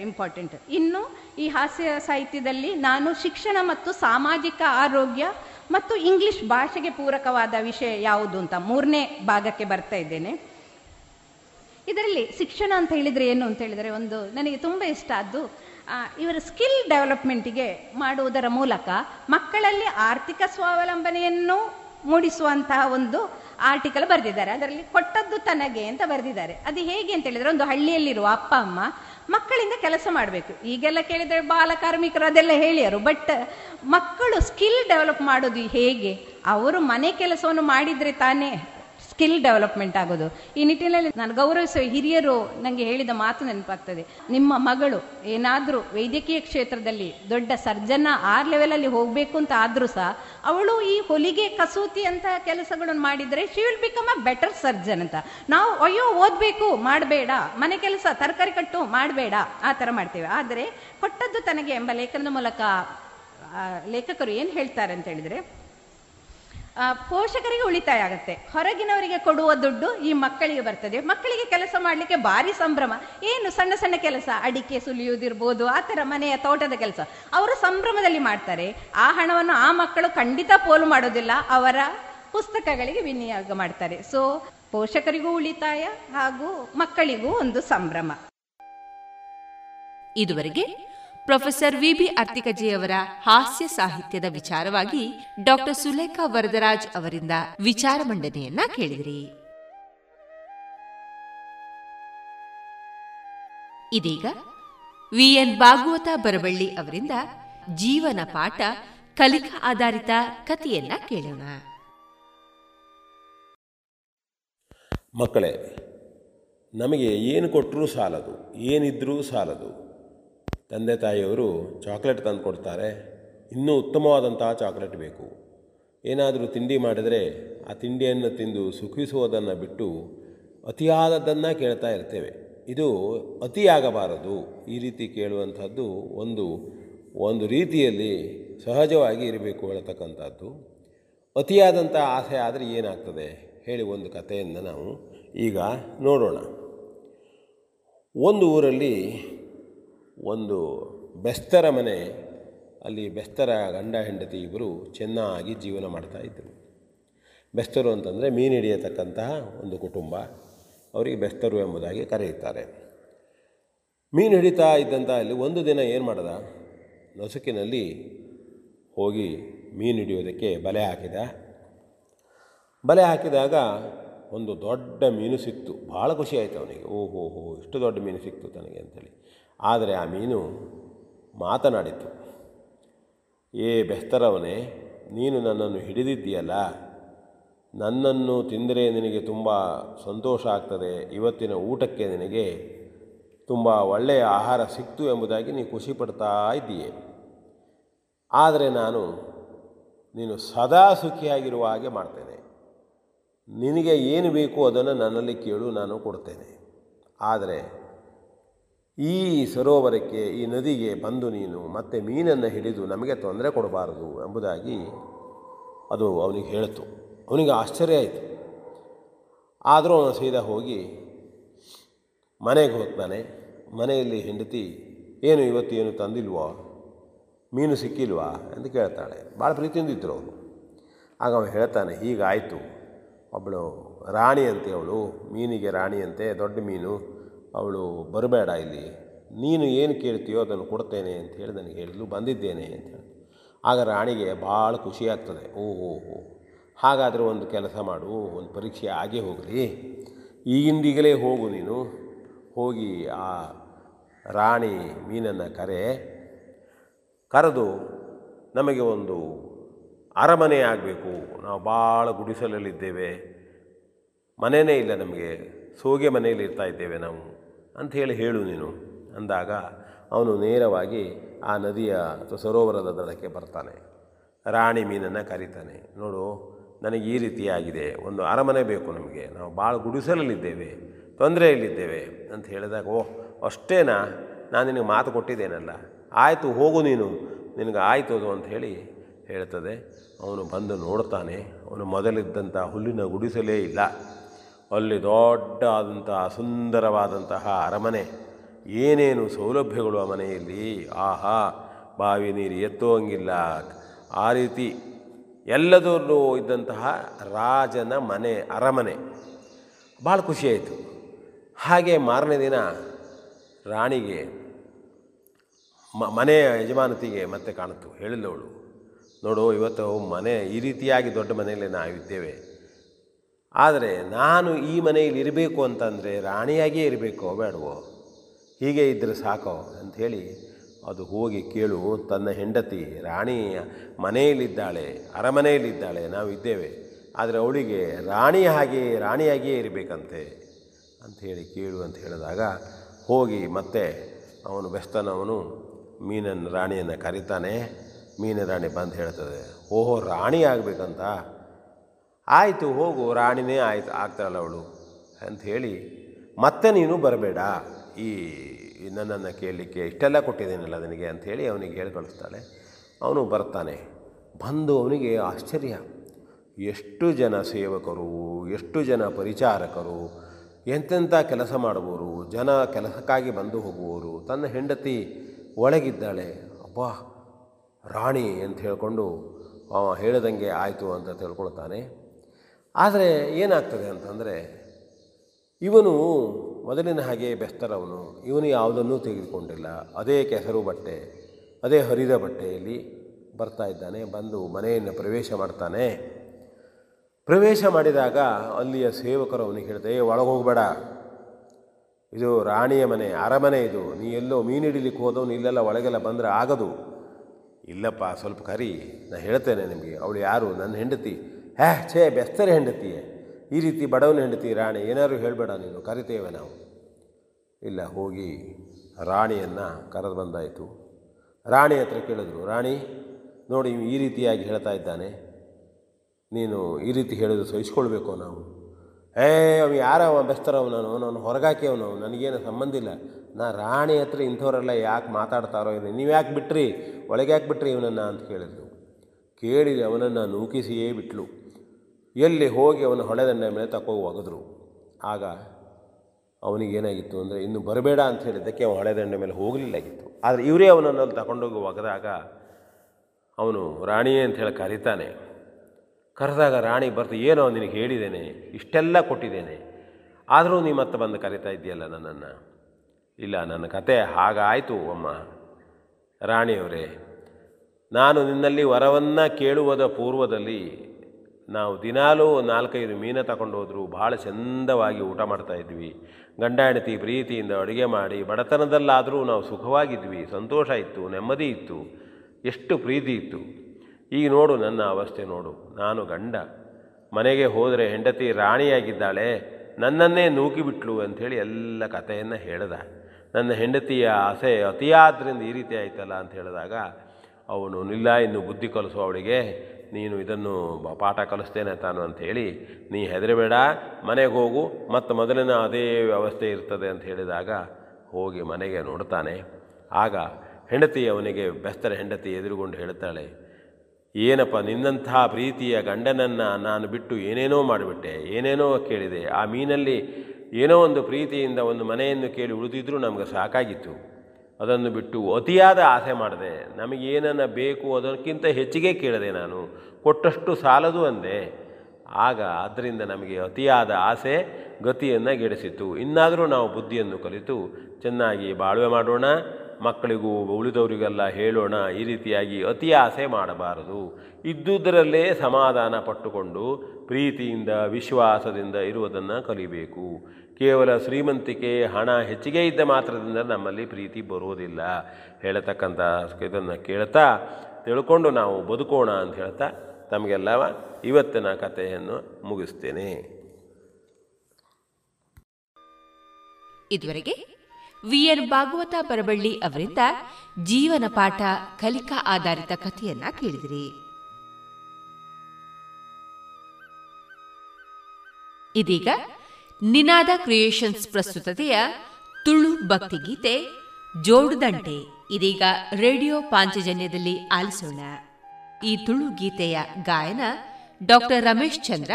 ಇಂಪಾರ್ಟೆಂಟ್ ಇನ್ನು ಈ ಹಾಸ್ಯ ಸಾಹಿತ್ಯದಲ್ಲಿ ನಾನು ಶಿಕ್ಷಣ ಮತ್ತು ಸಾಮಾಜಿಕ ಆರೋಗ್ಯ ಮತ್ತು ಇಂಗ್ಲಿಷ್ ಭಾಷೆಗೆ ಪೂರಕವಾದ ವಿಷಯ ಯಾವುದು ಅಂತ ಮೂರನೇ ಭಾಗಕ್ಕೆ ಬರ್ತಾ ಇದ್ದೇನೆ. ಇದರಲ್ಲಿ ಶಿಕ್ಷಣ ಅಂತ ಹೇಳಿದ್ರೆ ಏನು ಅಂತ ಹೇಳಿದರೆ ಒಂದು ನನಗೆ ತುಂಬ ಇಷ್ಟ ಅದು ಇವರ ಸ್ಕಿಲ್ ಡೆವಲಪ್ಮೆಂಟಿಗೆ ಮಾಡುವುದರ ಮೂಲಕ ಮಕ್ಕಳಲ್ಲಿ ಆರ್ಥಿಕ ಸ್ವಾವಲಂಬನೆಯನ್ನು ಮೂಡಿಸುವಂತಹ ಒಂದು ಆರ್ಟಿಕಲ್ ಬರೆದಿದ್ದಾರೆ. ಅದರಲ್ಲಿ ಕೊಟ್ಟದ್ದು ತನಗೆ ಅಂತ ಬರೆದಿದ್ದಾರೆ. ಅದು ಹೇಗೆ ಅಂತ ಹೇಳಿದ್ರೆ ಒಂದು ಹಳ್ಳಿಯಲ್ಲಿರುವ ಅಪ್ಪ, ಅಮ್ಮ ಮಕ್ಕಳಿಂದ ಕೆಲಸ ಮಾಡಬೇಕು. ಈಗೆಲ್ಲ ಕೇಳಿದರೆ ಬಾಲಕಾರ್ಮಿಕರು ಅದೆಲ್ಲ ಹೇಳಿಯರು. ಬಟ್ ಮಕ್ಕಳು ಸ್ಕಿಲ್ ಡೆವಲಪ್ ಮಾಡೋದು ಹೇಗೆ? ಅವರು ಮನೆ ಕೆಲಸವನ್ನು ಮಾಡಿದ್ರೆ ತಾನೇ ಸ್ಕಿಲ್ ಡೆವಲಪ್ಮೆಂಟ್ ಆಗೋದು. ಈ ನಿಟ್ಟಿನಲ್ಲಿ ನಾನು ಗೌರವಿಸುವ ಹಿರಿಯರು ನನಗೆ ಹೇಳಿದ ಮಾತು ನೆನಪಾಗ್ತದೆ. ನಿಮ್ಮ ಮಗಳು ಏನಾದರೂ ವೈದ್ಯಕೀಯ ಕ್ಷೇತ್ರದಲ್ಲಿ ದೊಡ್ಡ ಸರ್ಜನ ಆರ್ ಲೆವೆಲಲ್ಲಿ ಹೋಗಬೇಕು ಅಂತ ಆದ್ರೂ ಸಹ, ಅವಳು ಈ ಹೊಲಿಗೆ ಕಸೂತಿ ಅಂತ ಕೆಲಸಗಳನ್ನು ಮಾಡಿದರೆ she will become a better surgeon ಅಂತ. ನಾವು ಅಯ್ಯೋ ಓದಬೇಕು, ಮಾಡಬೇಡ, ಮನೆ ಕೆಲಸ, ತರಕಾರಿ ಕಟ್ಟು, ಮಾಡಬೇಡ, ಆ ಥರ ಮಾಡ್ತೇವೆ. ಆದರೆ ಕೊಟ್ಟದ್ದು ತನಗೆ ಎಂಬ ಲೇಖನದ ಮೂಲಕ ಲೇಖಕರು ಏನು ಹೇಳ್ತಾರೆ ಅಂತ ಹೇಳಿದ್ರೆ ಪೋಷಕರಿಗೆ ಉಳಿತಾಯ ಆಗುತ್ತೆ. ಹೊರಗಿನವರಿಗೆ ಕೊಡುವ ದುಡ್ಡು ಈ ಮಕ್ಕಳಿಗೆ ಬರ್ತದೆ. ಮಕ್ಕಳಿಗೆ ಕೆಲಸ ಮಾಡಲಿಕ್ಕೆ ಭಾರಿ ಸಂಭ್ರಮ. ಏನು ಸಣ್ಣ ಸಣ್ಣ ಕೆಲಸ? ಅಡಿಕೆ ಸುಲಿಯುವುದಿರ್ಬೋದು, ಆ ಥರ ಮನೆಯ ತೋಟದ ಕೆಲಸ. ಅವರು ಸಂಭ್ರಮದಲ್ಲಿ ಮಾಡ್ತಾರೆ. ಆ ಹಣವನ್ನು ಆ ಮಕ್ಕಳು ಖಂಡಿತ ಪೋಲು ಮಾಡೋದಿಲ್ಲ. ಅವರ ಪುಸ್ತಕಗಳಿಗೆ ವಿನಿಯೋಗ ಮಾಡ್ತಾರೆ. ಸೊ ಪೋಷಕರಿಗೂ ಉಳಿತಾಯ ಹಾಗೂ ಮಕ್ಕಳಿಗೂ ಒಂದು ಸಂಭ್ರಮ. ಇದುವರೆಗೆ ಪ್ರೊಫೆಸರ್ ವಿಬಿ ಅರ್ತಿಕಜೆಯವರ ಹಾಸ್ಯ ಸಾಹಿತ್ಯದ ವಿಚಾರವಾಗಿ ಡಾಕ್ಟರ್ ಸುಲೇಖಾ ವರದರಾಜ್ ಅವರಿಂದ ವಿಚಾರ ಮಂಡನೆಯನ್ನ ಕೇಳಿದಿರಿ. ಇದೀಗ ವಿಎನ್ ಭಾಗವತ ಬರವಳ್ಳಿ ಅವರಿಂದ ಜೀವನ ಪಾಠ ಕಲಿಕಾ ಆಧಾರಿತ ಕಥೆಯನ್ನ ಕೇಳೋಣ. ಮಕ್ಕಳೇ, ನಮಗೆ ಏನು ಕೊಟ್ಟರೂ ಸಾಲದು, ಏನಿದ್ರೂ ಸಾಲದು. ತಂದೆ ತಾಯಿಯವರು ಚಾಕ್ಲೇಟ್ ತಂದು ಕೊಡ್ತಾರೆ. ಇನ್ನೂ ಉತ್ತಮವಾದಂತಹ ಚಾಕ್ಲೇಟ್ ಬೇಕು. ಏನಾದರೂ ತಿಂಡಿ ಮಾಡಿದರೆ ಆ ತಿಂಡಿಯನ್ನು ತಿಂದು ಸುಖಿಸುವುದನ್ನು ಬಿಟ್ಟು ಅತಿಯಾದದ್ದನ್ನು ಕೇಳ್ತಾ ಇರ್ತೇವೆ. ಇದು ಅತಿಯಾಗಬಾರದು. ಈ ರೀತಿ ಕೇಳುವಂಥದ್ದು ಒಂದು ಒಂದು ರೀತಿಯಲ್ಲಿ ಸಹಜವಾಗಿ ಇರಬೇಕು ಹೇಳ್ತಕ್ಕಂಥದ್ದು. ಅತಿಯಾದಂಥ ಆಸೆ ಆದರೆ ಏನಾಗ್ತದೆ? ಹೇಳಿ ಒಂದು ಕಥೆಯನ್ನು ನಾವು ಈಗ ನೋಡೋಣ. ಒಂದು ಊರಲ್ಲಿ ಒಂದು ಬೆಸ್ತರ ಮನೆ, ಅಲ್ಲಿ ಬೆಸ್ತರ ಗಂಡ ಹೆಂಡತಿ ಇಬ್ಬರು ಚೆನ್ನಾಗಿ ಜೀವನ ಮಾಡ್ತಾ ಇದ್ದರು. ಬೆಸ್ತರು ಅಂತಂದರೆ ಮೀನು ಹಿಡಿಯತಕ್ಕಂತಹ ಒಂದು ಕುಟುಂಬ, ಅವರಿಗೆ ಬೆಸ್ತರು ಎಂಬುದಾಗಿ ಕರೆಯುತ್ತಾರೆ. ಮೀನು ಹಿಡಿತಾ ಇದ್ದಂಥ ಅಲ್ಲಿ ಒಂದು ದಿನ ಏನು ಮಾಡ್ದ? ನಸುಕಿನಲ್ಲಿ ಹೋಗಿ ಮೀನು ಹಿಡಿಯೋದಕ್ಕೆ ಬಲೆ ಹಾಕಿದ. ಬಲೆ ಹಾಕಿದಾಗ ಒಂದು ದೊಡ್ಡ ಮೀನು ಸಿಕ್ತು. ಭಾಳ ಖುಷಿ ಆಯಿತು ಅವನಿಗೆ. ಓಹೋ ಹೋ ಇಷ್ಟು ದೊಡ್ಡ ಮೀನು ಸಿಕ್ತು ತನಗೆ ಅಂತೇಳಿ. ಆದರೆ ಆ ಮೀನು ಮಾತನಾಡಿತು, ಏ ಬೆಸ್ತರವನೇ ನೀನು ನನ್ನನ್ನು ಹಿಡಿದಿದ್ದೀಯಲ್ಲ? ನನ್ನನ್ನು ತಿಂದರೆ ನಿನಗೆ ತುಂಬ ಸಂತೋಷ ಆಗ್ತದೆ. ಇವತ್ತಿನ ಊಟಕ್ಕೆ ನಿನಗೆ ತುಂಬ ಒಳ್ಳೆಯ ಆಹಾರ ಸಿಕ್ತು ಎಂಬುದಾಗಿ ನೀನು ಖುಷಿ ಪಡ್ತಾ ಇದ್ದೀಯೆ. ಆದರೆ ನಾನು ನೀನು ಸದಾ ಸುಖಿಯಾಗಿರುವ ಹಾಗೆ ಮಾಡ್ತೇನೆ. ನಿನಗೆ ಏನು ಬೇಕು ಅದನ್ನು ನನ್ನಲ್ಲಿ ಕೇಳು, ನಾನು ಕೊಡ್ತೇನೆ. ಆದರೆ ಈ ಸರೋವರಕ್ಕೆ, ಈ ನದಿಗೆ ಬಂದು ನೀನು ಮತ್ತೆ ಮೀನನ್ನು ಹಿಡಿದು ನಮಗೆ ತೊಂದರೆ ಕೊಡಬಾರದು ಎಂಬುದಾಗಿ ಅದು ಅವನಿಗೆ ಹೇಳಿತು. ಅವನಿಗೆ ಆಶ್ಚರ್ಯ ಆಯಿತು. ಆದರೂ ಅವನು ಸೀದಾ ಹೋಗಿ ಮನೆಗೆ ಹೋಗ್ತಾನೆ. ಮನೆಯಲ್ಲಿ ಹೆಂಡತಿ, ಏನು ಇವತ್ತು ಏನು ತಂದಿಲ್ವೋ? ಮೀನು ಸಿಕ್ಕಿಲ್ವಾ? ಅಂತ ಕೇಳ್ತಾಳೆ. ಭಾಳ ಪ್ರೀತಿಯಿಂದ ಇದ್ದರು ಅವರು ಆಗ ಅವನು ಹೇಳ್ತಾನೆ, ಹೀಗಾಯಿತು. ಒಬ್ಬಳು ರಾಣಿ ಅಂತೆ ಅವಳು, ಮೀನಿಗೆ ರಾಣಿ ಅಂತೆ ದೊಡ್ಡ ಮೀನು. ಅವಳು ಬರಬೇಡ ಇಲ್ಲಿ. ನೀನು ಏನು ಕೇಳ್ತೀಯೋ ಅದನ್ನು ಕೊಡ್ತೇನೆ ಅಂತ ಹೇಳಿ ನನಗೆ ಹೇಳಿದ್ಲು. ಬಂದಿದ್ದೇನೆ ಅಂತ ಆಗ ರಾಣಿಗೆ ಭಾಳ ಖುಷಿ ಆಗ್ತದೆ. ಓಹೋ ಹೋ. ಹಾಗಾದರೆ ಒಂದು ಕೆಲಸ ಮಾಡು, ಒಂದು ಪರೀಕ್ಷೆ ಆಗೇ ಹೋಗಲಿ. ಈಗಿಂದೀಗಲೇ ಹೋಗು ನೀನು. ಹೋಗಿ ಆ ರಾಣಿ ಮೀನನ್ನು ಕರೆ, ಕರೆದು ನಮಗೆ ಒಂದು ಅರಮನೆ ಆಗಬೇಕು. ನಾವು ಭಾಳ ಗುಡಿಸಲಲ್ಲಿದ್ದೇವೆ. ಮನೆಯೇ ಇಲ್ಲ ನಮಗೆ. ಸೋಗೆ ಮನೆಯಲ್ಲಿ ಇರ್ತಾ ಇದ್ದೇವೆ ನಾವು. ಅಂತ ಹೇಳಿ ಹೇಳು ನೀನು ಅಂದಾಗ ಅವನು ನೇರವಾಗಿ ಆ ನದಿಯ ಅಥವಾ ಸರೋವರದ ದಡಕ್ಕೆ ಬರ್ತಾನೆ. ರಾಣಿ ಮೀನನ್ನು ಕರೀತಾನೆ. ನೋಡು, ನನಗೆ ಈ ರೀತಿಯಾಗಿದೆ. ಒಂದು ಅರಮನೆ ಬೇಕು ನಮಗೆ. ನಾವು ಭಾಳ ಗುಡಿಸಲಲ್ಲಿದ್ದೇವೆ, ತೊಂದರೆಯಲ್ಲಿದ್ದೇವೆ ಅಂತ ಹೇಳಿದಾಗ, ಓಹ್, ಅಷ್ಟೇನಾ? ನಾನು ನಿನಗೆ ಮಾತು ಕೊಟ್ಟಿದ್ದೇನಲ್ಲ. ಆಯಿತು, ಹೋಗು ನೀನು. ನಿನಗೆ ಆಯಿತು ಅದು ಅಂತ ಹೇಳಿ ಹೇಳ್ತದೆ. ಅವನು ಬಂದು ನೋಡ್ತಾನೆ. ಅವನು ಮೊದಲಿದ್ದಂಥ ಹುಲ್ಲಿನ ಗುಡಿಸಲೇ ಇಲ್ಲ. ಅಲ್ಲಿ ದೊಡ್ಡ ಆದಂತಹ ಸುಂದರವಾದಂತಹ ಅರಮನೆ. ಏನೇನು ಸೌಲಭ್ಯಗಳು ಆ ಮನೆಯಲ್ಲಿ? ಆಹಾ, ಬಾವಿ ನೀರು ಎತ್ತುವಂಗಿಲ್ಲ. ಆ ರೀತಿ ಎಲ್ಲದರಲ್ಲೂ ಇದ್ದಂತಹ ರಾಜನ ಮನೆ, ಅರಮನೆ. ಭಾಳ ಖುಷಿಯಾಯಿತು. ಹಾಗೆ ಮಾರನೇ ದಿನ ರಾಣಿಗೆ, ಮ ಮನೆಯ ಯಜಮಾನತಿಗೆ ಮತ್ತೆ ಕಾಣಿತು ಹೇಳಿದವಳು, ನೋಡು, ಇವತ್ತು ಮನೆ ಈ ರೀತಿಯಾಗಿ ದೊಡ್ಡ ಮನೆಯಲ್ಲಿ ನಾವಿದ್ದೇವೆ. ಆದರೆ ನಾನು ಈ ಮನೆಯಲ್ಲಿ ಇರಬೇಕು ಅಂತಂದರೆ ರಾಣಿಯಾಗಿಯೇ ಇರಬೇಕೋ, ಬೇಡವೋ? ಹೀಗೆ ಇದ್ದರೆ ಸಾಕೋ ಅಂಥೇಳಿ ಅದು ಹೋಗಿ ಕೇಳು, ತನ್ನ ಹೆಂಡತಿ ರಾಣಿ ಮನೆಯಲ್ಲಿದ್ದಾಳೆ, ಅರಮನೆಯಲ್ಲಿದ್ದಾಳೆ, ನಾವು ಇದ್ದೇವೆ. ಆದರೆ ಅವಳಿಗೆ ರಾಣಿ ಹಾಗೆ, ರಾಣಿಯಾಗಿಯೇ ಇರಬೇಕಂತೆ ಅಂಥೇಳಿ ಕೇಳು ಅಂತ ಹೇಳಿದಾಗ ಹೋಗಿ ಮತ್ತೆ ಅವನು ಬೆಸ್ತನವನು ಮೀನನ್ನು ರಾಣಿಯನ್ನು ಕರೀತಾನೆ. ಮೀನ ರಾಣಿ ಬಂದು ಹೇಳ್ತದೆ, ಓಹೋ, ರಾಣಿ ಆಗಬೇಕಂತ? ಆಯಿತು ಹೋಗು, ರಾಣಿನೇ ಆಯ್ತು, ಆಗ್ತಾಳಲ್ಲ ಅವಳು ಹೇಳಿ, ಮತ್ತೆ ನೀನು ಬರಬೇಡ. ಈ ನನ್ನನ್ನು ಕೇಳಲಿಕ್ಕೆ ಇಷ್ಟೆಲ್ಲ ಕೊಟ್ಟಿದ್ದೇನಲ್ಲ ನನಗೆ ಅಂಥೇಳಿ ಅವನಿಗೆ ಹೇಳಿ ಕಳಿಸ್ತಾಳೆ ಅವನು ಬರ್ತಾನೆ. ಬಂದು ಅವನಿಗೆ ಆಶ್ಚರ್ಯ. ಎಷ್ಟು ಜನ ಸೇವಕರು, ಎಷ್ಟು ಜನ ಪರಿಚಾರಕರು, ಎಂತೆಂಥ ಕೆಲಸ ಮಾಡುವವರು, ಜನ ಕೆಲಸಕ್ಕಾಗಿ ಬಂದು ಹೋಗುವವರು, ತನ್ನ ಹೆಂಡತಿ ಒಳಗಿದ್ದಾಳೆ. ಅಬ್ಬಾ, ರಾಣಿ ಅಂತ ಹೇಳಿಕೊಂಡು ಹೇಳಿದಂಗೆ ಆಯಿತು ಅಂತ ತಿಳ್ಕೊಳ್ತಾನೆ. ಆದರೆ ಏನಾಗ್ತದೆ ಅಂತಂದರೆ ಇವನು ಮೊದಲಿನ ಹಾಗೆ ಬೆಸ್ತರವನು. ಇವನು ಯಾವುದನ್ನೂ ತೆಗೆದುಕೊಂಡಿಲ್ಲ. ಅದೇ ಕೆಸರು ಬಟ್ಟೆ, ಅದೇ ಹರಿದ ಬಟ್ಟೆಯಲ್ಲಿ ಬರ್ತಾ ಇದ್ದಾನೆ, ಬಂದು ಮನೆಯನ್ನು ಪ್ರವೇಶ ಮಾಡ್ತಾನೆ. ಪ್ರವೇಶ ಮಾಡಿದಾಗ ಅಲ್ಲಿಯ ಸೇವಕರು ಅವನಿಗೆ ಹೇಳ್ತಾರೆ, ಏ ಒಳಗೆ ಹೋಗಬೇಡ ಇದು ರಾಣಿಯ ಮನೆ, ಅರಮನೆ ಇದು. ನೀ ಎಲ್ಲೋ ಮೀನು ಹಿಡಿಲಿಕ್ಕೆ ಹೋದವನು, ಇಲ್ಲೆಲ್ಲ ಒಳಗೆಲ್ಲ ಬಂದರೆ ಆಗದು. ಇಲ್ಲಪ್ಪ, ಸ್ವಲ್ಪ ಕರಿ. ನಾನು ಹೇಳ್ತೇನೆ ನಿಮಗೆ. ಅವಳು ಯಾರು? ನನ್ನ ಹೆಂಡತಿ. ಹ್ಯಾ ಛೇ, ಬೆಸ್ತರ ಹೆಂಡತಿಯೇ ಈ ರೀತಿ ಬಡವನ ಹೆಂಡತಿ ರಾಣಿ, ಏನಾದರೂ ಹೇಳಬೇಡ ನೀನು, ಕರಿತೇವೆ ನಾವು. ಇಲ್ಲ, ಹೋಗಿ ರಾಣಿಯನ್ನು ಕರೆದು ಬಂದಾಯಿತು. ರಾಣಿ ಹತ್ರ ಕೇಳಿದ್ರು, ರಾಣಿ, ನೋಡಿ, ಈ ರೀತಿಯಾಗಿ ಹೇಳ್ತಾ ಇದ್ದಾನೆ. ನೀನು ಈ ರೀತಿ ಹೇಳಿದ್ರು ಸಹಿಸ್ಕೊಳ್ಬೇಕು ನಾವು. ಏ ಅವ ಯಾರವ ಬೆಸ್ತರವನವನು ನಾನು ಅವನು ಹೊರಗಾಕಿ ಅವನು ನನಗೇನು ಸಂಬಂಧ ಇಲ್ಲ. ನಾ ರಾಣಿ ಹತ್ರ ಇಂಥವರೆಲ್ಲ ಯಾಕೆ ಮಾತಾಡ್ತಾರೋ ಏನು ನೀವು ಯಾಕೆ ಬಿಟ್ರಿ? ಒಳಗೆ ಯಾಕೆ ಬಿಟ್ರಿ ಇವನನ್ನು ಅಂತ ಕೇಳಿದ್ರು ಕೇಳಿ ಅವನನ್ನು ನೂಕಿಸಿಯೇ ಬಿಟ್ಲು. ಎಲ್ಲಿ ಹೋಗಿ ಅವನು ಹೊಳೆದಂಡೆ ಮೇಲೆ ತಕೋ ಒಗೆದ್ರು ಆಗ ಅವನಿಗೇನಾಗಿತ್ತು ಅಂದರೆ, ಇನ್ನು ಬರಬೇಡ ಅಂತ ಹೇಳಿದ್ದಕ್ಕೆ ಅವನು ಹೊಳೆದಂಡೆ ಮೇಲೆ ಹೋಗಲಿಲ್ಲ ಆಗಿತ್ತು ಆದರೆ ಇವರೇ ಅವನನ್ನು ಅಲ್ಲಿ ತಗೊಂಡೋಗಿ ಒಗೆದಾಗ ಅವನು ರಾಣಿಯೇ ಅಂತ ಹೇಳಿ ಕರೀತಾನೆ. ಕರೆದಾಗ, ರಾಣಿ ಬರ್ತು ಏನೋ ನಿನಗೆ ಹೇಳಿದ್ದೇನೆ, ಇಷ್ಟೆಲ್ಲ ಕೊಟ್ಟಿದ್ದೇನೆ. ಆದರೂ ನೀ ಮತ್ತೆ ಬಂದು ಕರಿತಾ ಇದೆಯಲ್ಲ ನನ್ನನ್ನು? ಇಲ್ಲ, ನನ್ನ ಕತೆ ಹಾಗಾಯಿತು ಅಮ್ಮ. ರಾಣಿಯವರೇ, ನಾನು ನಿನ್ನಲ್ಲಿ ವರವನ್ನು ಕೇಳುವುದ ಪೂರ್ವದಲ್ಲಿ ನಾವು ದಿನಾಲೂ ನಾಲ್ಕೈದು ಮೀನ ತಗೊಂಡು ಹೋದ್ರು ಭಾಳ ಚಂದವಾಗಿ ಊಟ ಮಾಡ್ತಾ ಇದ್ವಿ. ಗಂಡ ಹೆಂಡತಿ ಪ್ರೀತಿಯಿಂದ ಅಡುಗೆ ಮಾಡಿ ಬಡತನದಲ್ಲಾದರೂ ನಾವು ಸುಖವಾಗಿದ್ವಿ, ಸಂತೋಷ ಇತ್ತು, ನೆಮ್ಮದಿ ಇತ್ತು, ಎಷ್ಟು ಪ್ರೀತಿ ಇತ್ತು. ಈಗ ನೋಡು ನನ್ನ ಅವಸ್ಥೆ ನೋಡು, ನಾನು ಗಂಡ. ಮನೆಗೆ ಹೋದರೆ ಹೆಂಡತಿ ರಾಣಿಯಾಗಿದ್ದಾಳೆ, ನನ್ನನ್ನೇ ನೂಕಿಬಿಟ್ಲು ಅಂಥೇಳಿ ಎಲ್ಲ ಕಥೆಯನ್ನು ಹೇಳ್ದ. ನನ್ನ ಹೆಂಡತಿಯ ಆಸೆ ಅತಿಯಾದ್ರಿಂದ ಈ ರೀತಿ ಆಯ್ತಲ್ಲ ಅಂತ ಹೇಳಿದಾಗ, ಅವನು ನಿಲ್ಲ ಇನ್ನು ಬುದ್ಧಿ ಅವಳಿಗೆ. ನೀನು ಇದನ್ನು ಪಾಠ ಕಲಿಸ್ತೇನೆ ತಾನು ಅಂಥೇಳಿ ನೀ ಹೆದರಬೇಡ, ಮನೆಗೆ ಹೋಗು, ಮತ್ತು ಮೊದಲಿನ ಅದೇ ವ್ಯವಸ್ಥೆ ಇರ್ತದೆ ಅಂತ ಹೇಳಿದಾಗ ಹೋಗಿ ಮನೆಗೆ ನೋಡ್ತಾನೆ. ಆಗ ಹೆಂಡತಿ ಅವನಿಗೆ ಬೆಸ್ತರ ಹೆಂಡತಿ ಎದುರುಗೊಂಡು ಹೇಳ್ತಾಳೆ, ಏನಪ್ಪ ನಿನ್ನಂತಹ ಪ್ರೀತಿಯ ಗಂಡನನ್ನು ನಾನು ಬಿಟ್ಟು ಏನೇನೋ ಮಾಡಿಬಿಟ್ಟೆ, ಏನೇನೋ ಕೇಳಿದೆ. ಆ ಮೀನಲ್ಲಿ ಏನೋ ಒಂದು ಪ್ರೀತಿಯಿಂದ ಒಂದು ಮನೆಯನ್ನು ಕೇಳಿ ಉಳಿದಿದ್ರೂ ನಮಗೆ ಸಾಕಾಗಿತ್ತು. ಅದನ್ನು ಬಿಟ್ಟು ಅತಿಯಾದ ಆಸೆ ಮಾಡಿದೆ, ನಮಗೇನನ್ನ ಬೇಕು ಅದಕ್ಕಿಂತ ಹೆಚ್ಚಿಗೆ ಕೇಳಿದೆ ನಾನು ಕೊಟ್ಟಷ್ಟು ಸಾಲದು ಅಂದೆ. ಆಗ ಅದರಿಂದ ನಮಗೆ ಅತಿಯಾದ ಆಸೆ ಗತಿಯನ್ನು ಗೆಡಿಸಿತು. ಇನ್ನಾದರೂ ನಾವು ಬುದ್ಧಿಯನ್ನು ಕಲಿತು ಚೆನ್ನಾಗಿ ಬಾಳ್ವೆ ಮಾಡೋಣ, ಮಕ್ಕಳಿಗೂ ಉಳಿದವರಿಗೆಲ್ಲ ಹೇಳೋಣ, ಈ ರೀತಿಯಾಗಿ ಅತಿ ಆಸೆ ಮಾಡಬಾರದು. ಇದ್ದುದರಲ್ಲೇ ಸಮಾಧಾನ ಪಟ್ಟುಕೊಂಡು ಪ್ರೀತಿಯಿಂದ, ವಿಶ್ವಾಸದಿಂದ ಇರುವುದನ್ನು ಕಲಿಬೇಕು. ಕೇವಲ ಶ್ರೀಮಂತಿಕೆ ಹಣ ಹೆಚ್ಚಿಗೆ ಇದ್ದ ಮಾತ್ರದಿಂದ ನಮ್ಮಲ್ಲಿ ಪ್ರೀತಿ ಬರುವುದಿಲ್ಲ. ಹೇಳತಕ್ಕಂಥ ಇದನ್ನು ಕೇಳ್ತಾ ತಿಳ್ಕೊಂಡು ನಾವು ಬದುಕೋಣ ಅಂತ ಹೇಳ್ತಾ ತಮಗೆಲ್ಲ ಇವತ್ತಿನ ಕಥೆಯನ್ನು ಮುಗಿಸ್ತೇನೆ. ಇದುವರೆಗೆ ವಿ ಎನ್ ಭಾಗವತ ಬರಬಳ್ಳಿ ಅವರಿಂದ ಜೀವನ ಪಾಠ ಕಲಿಕಾ ಆಧಾರಿತ ಕಥೆಯನ್ನ ಕೇಳಿದಿರಿ. ಇದೀಗ ನಿನಾದ ಕ್ರಿಯೇಷನ್ಸ್ ಪ್ರಸ್ತುತತೆಯ ತುಳು ಭಕ್ತಿಗೀತೆ ಜೋಡುದಂಟೆ ಇದೀಗ ರೇಡಿಯೋ ಪಾಂಚಜನ್ಯದಲ್ಲಿ ಆಲಿಸೋಣ. ಈ ತುಳು ಗೀತೆಯ ಗಾಯನ ಡಾಕ್ಟರ್ ರಮೇಶ್ ಚಂದ್ರ,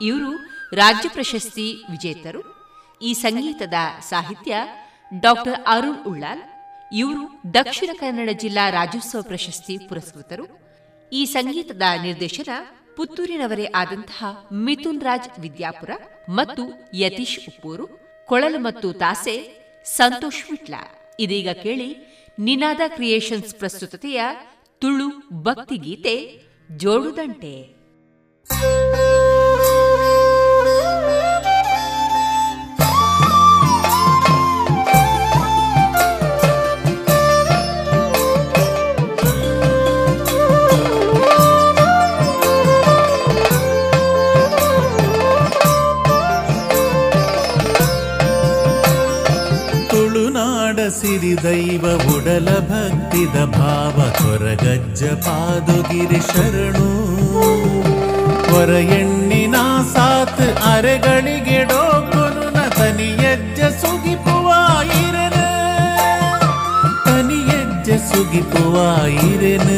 ಇವರು ರಾಜ್ಯ ಪ್ರಶಸ್ತಿ ವಿಜೇತರು. ಈ ಸಂಗೀತದ ಸಾಹಿತ್ಯ ಡಾಕ್ಟರ್ ಅರುಣ್ ಉಳ್ಳಾಲ್, ಇವರು ದಕ್ಷಿಣ ಕನ್ನಡ ಜಿಲ್ಲಾ ರಾಜ್ಯೋತ್ಸವ ಪ್ರಶಸ್ತಿ ಪುರಸ್ಕೃತರು. ಈ ಸಂಗೀತದ ನಿರ್ದೇಶನ ಪುತ್ತೂರಿನವರೇ ಆದಂತಹ ಮಿಥುನ್ ರಾಜ್ ವಿದ್ಯಾಪುರ ಮತ್ತು ಯತೀಶ್ ಉಪ್ಪೂರು, ಕೊಳಲು ಮತ್ತು ತಾಸೆ, ಸಂತೋಷ್ ವಿಟ್ಲ. ಇದೀಗ ಕೇಳಿ ನಿನಾದ ಕ್ರಿಯೇಷನ್ಸ್ ಪ್ರಸ್ತುತತೆಯ ತುಳು ಭಕ್ತಿಗೀತೆ ಜೋಡುದಂಟೆ. ಸಿರಿ ದೈವ ಉಡಲ ಭಕ್ತಿದ ಭಾವ ಕೊರಗಜ್ಜ ಪಾದುಗಿರಿ ಶರಣು. ಹೊರ ಎಣ್ಣಿನ ಸಾತ್ ಅರೆಗಳಿಗೆ ಡೋಕೊನು ತನಿಯಜ್ಜ ಸುಗಿಪುವಾಯಿರನ ತನಿಯಜ್ಜ ಸುಗಿಪುವಾಯಿರನ